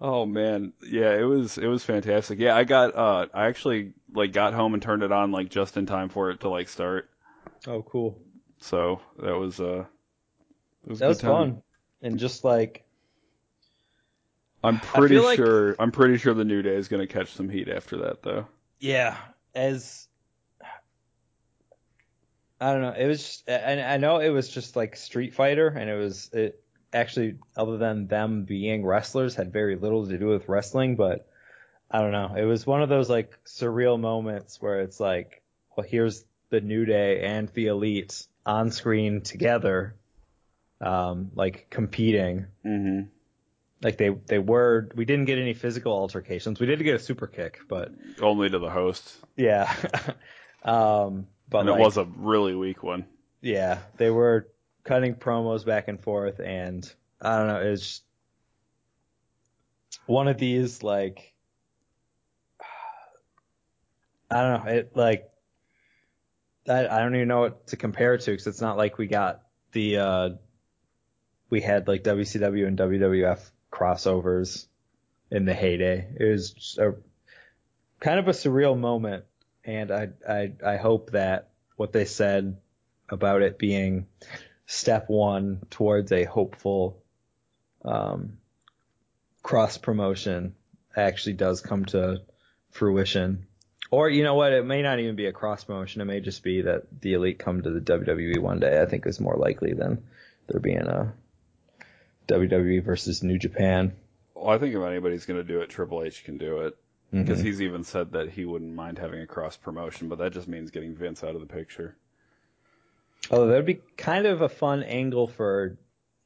Oh man, yeah, it was it was fantastic. Yeah, I got uh I actually like got home and turned it on like just in time for it to like start. Oh, cool. So that was uh it was That was time. fun. And just like, I'm pretty feel like- sure I'm pretty sure the New Day is gonna catch some heat after that though. yeah, as I don't know, it was. Just, and I know it was just like Street Fighter, and it was it actually other than them being wrestlers had very little to do with wrestling, but I don't know. It was one of those like surreal moments where it's like, well, here's the New Day and the Elite on screen together, um, like competing. Mm-hmm. Like they they were. We didn't get any physical altercations. We did get a super kick, but Only to the host. yeah. um, but and like, it was a really weak one. yeah, they were cutting promos back and forth, and I don't know, it's just one of these like I don't know, it like I I don't even know what to compare it to because it's not like we got the uh we had like WCW and WWF crossovers in the heyday. It was a kind of a surreal moment, and I I I hope that what they said about it being step one towards a hopeful um, cross promotion actually does come to fruition. Or you know what? It may not even be a cross promotion. It may just be that the elite come to the WWE one day. I think is more likely than there being a WWE versus New Japan. Well, I think if anybody's gonna do it, Triple H can do it. Mm-hmm. Because he's even said that he wouldn't mind having a cross promotion, but that just means getting Vince out of the picture. Oh, that'd be kind of a fun angle for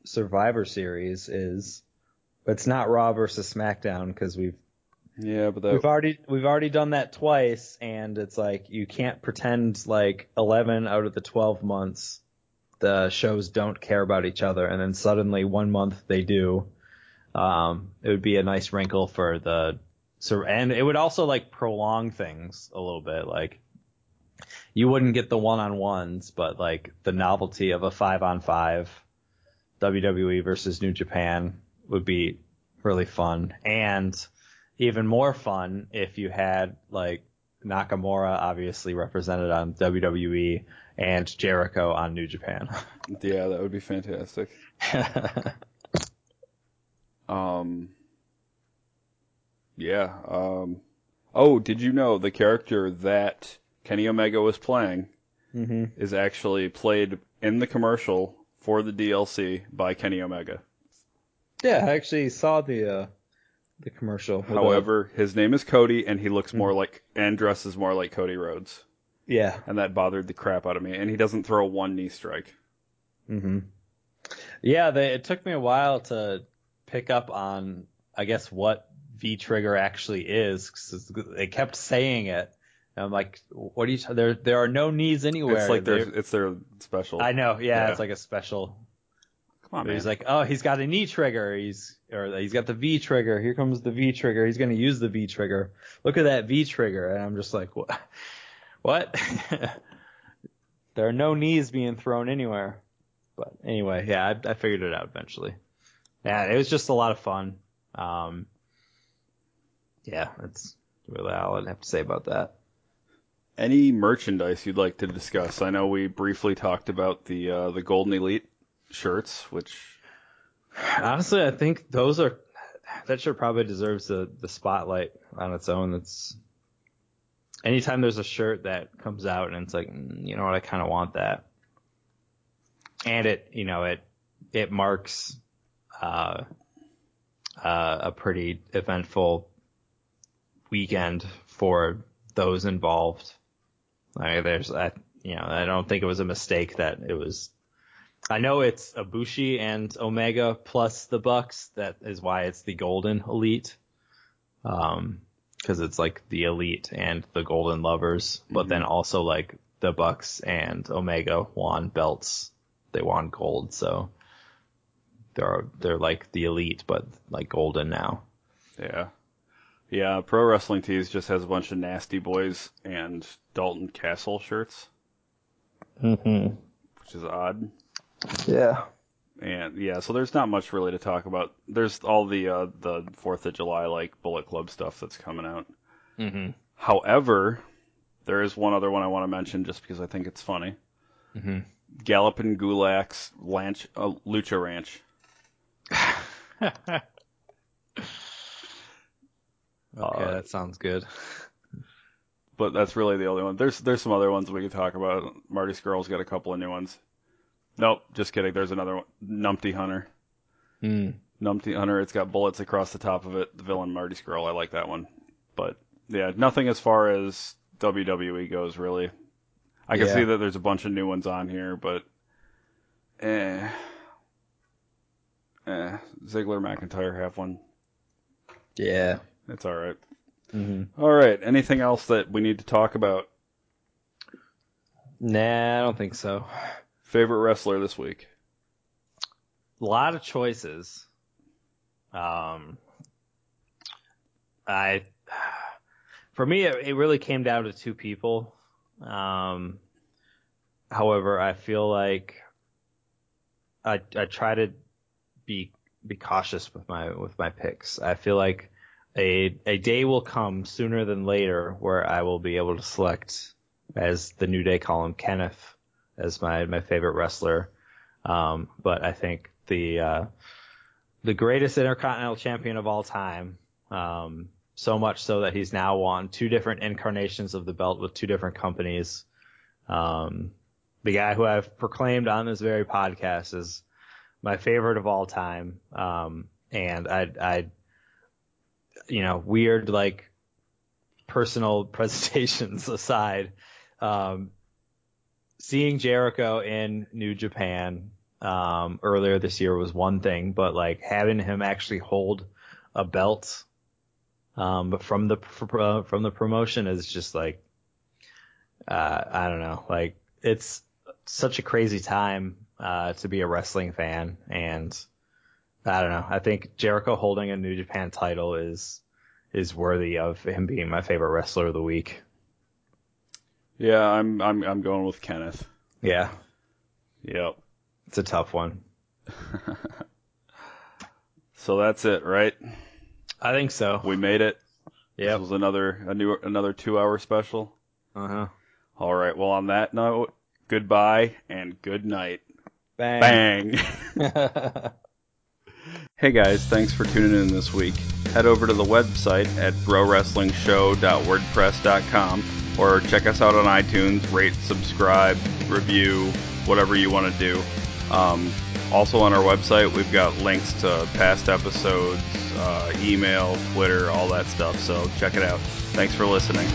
Survivor Series. Is it's not Raw versus SmackDown because we've Yeah, but that we've already we've already done that twice, and it's like you can't pretend like eleven out of the twelve months the shows don't care about each other, and then suddenly one month they do. Um, it would be a nice wrinkle for the so, and it would also like prolong things a little bit. Like you wouldn't get the one on ones, but like the novelty of a five on five WWE versus New Japan would be really fun. And even more fun if you had like Nakamura obviously represented on WWE and Jericho on New Japan. yeah, that would be fantastic. Um, yeah. Um, oh, did you know the character that Kenny Omega was playing hmm is actually played in the commercial for the DLC by Kenny Omega? Yeah, I actually saw the uh, the commercial. uh, However, his name is Cody, and he looks more like and dresses more like Cody Rhodes, yeah. and that bothered the crap out of me. And he doesn't throw one knee strike. hmm Yeah, they, it took me a while to pick up on, I guess, what V trigger actually is. Cause they kept saying it. And I'm like, what are you? T- there, there are no knees anywhere. It's like their it's their special. I know. Yeah, Yeah. it's like a special. Come on, man. He's like, oh, he's got a knee trigger. He's or he's got the V trigger. Here comes the V trigger. He's gonna use the V trigger. Look at that V trigger. And I'm just like, what? What? there are no knees being thrown anywhere. But anyway, yeah, I, I figured it out eventually. Yeah, it was just a lot of fun. Um, yeah, that's really all I'd have to say about that. Any merchandise you'd like to discuss? I know we briefly talked about the uh, the Golden Elite shirts, which Honestly, I think those are that shirt probably deserves the the spotlight on its own. That's anytime there's a shirt that comes out and it's like, mm, you know what, I kind of want that. And it, you know, it, it marks, uh, uh, a pretty eventful weekend for those involved. I mean, there's, I, you know, I don't think it was a mistake that it was. I know it's Ibushi and Omega plus the Bucks. That is why it's the Golden Elite. Um, because it's like the Elite and the Golden Lovers, but Mm-hmm. then also like the Bucks and Omega won belts. They won gold, so they're they're like the Elite, but like golden now. Yeah. Yeah, Pro Wrestling Tees just has a bunch of Nasty Boys and Dalton Castle shirts, Mm-hmm. which is odd. Yeah. And yeah, so there's not much really to talk about. There's all the uh, the Fourth of July like Bullet Club stuff that's coming out. Mm-hmm. However, there is one other one I want to mention just because I think it's funny. Mm-hmm. Gallopin Gulak's Lanch, uh, Lucha Ranch. okay, Uh, that sounds good. But that's really the only one. There's there's some other ones we could talk about. Marty Scurll's got a couple of new ones. Nope, just kidding. There's another one. Numpty Hunter. Mm. Numpty Hunter. It's got bullets across the top of it. The villain Marty Scurll. I like that one. But yeah, nothing as far as WWE goes really. I can Yeah. see that there's a bunch of new ones on here, but eh, eh. Ziggler McIntyre have one. Yeah. It's all right. Mm-hmm. All right. Anything else that we need to talk about? Nah, I don't think so. Favorite wrestler this week? A lot of choices. Um, I, for me, it, it really came down to two people. Um, however, I feel like I I try to be be cautious with my with my picks. I feel like a a day will come sooner than later where I will be able to select as the New Day column Kenneth as my my favorite wrestler. Um, but I think the uh, the greatest Intercontinental Champion of all time. Um, so much so that he's now won two different incarnations of the belt with two different companies. Um, the guy who I've proclaimed on this very podcast is my favorite of all time. Um, and I, I, you know, weird like personal presentations aside, um, seeing Jericho in New Japan um, earlier this year was one thing, but like having him actually hold a belt um, from the uh, from the promotion is just like uh, I don't know, like it's such a crazy time uh, to be a wrestling fan, and I don't know. I think Jericho holding a New Japan title is is worthy of him being my favorite wrestler of the week. Yeah, I'm I'm I'm going with Kenneth. Yeah, Yep. it's a tough one. So that's it, right? I think so. We made it. Yep. This was another a new another two hour special. Uh huh. All right. Well, on that note, goodbye and good night. Bang. Bang. Hey guys, thanks for tuning in this week. Head over to the website at browrestlingshow.wordpress.com or check us out on iTunes, rate, subscribe, review, whatever you want to do. Um, also on our website, we've got links to past episodes, uh, email, Twitter, all that stuff. So check it out. Thanks for listening.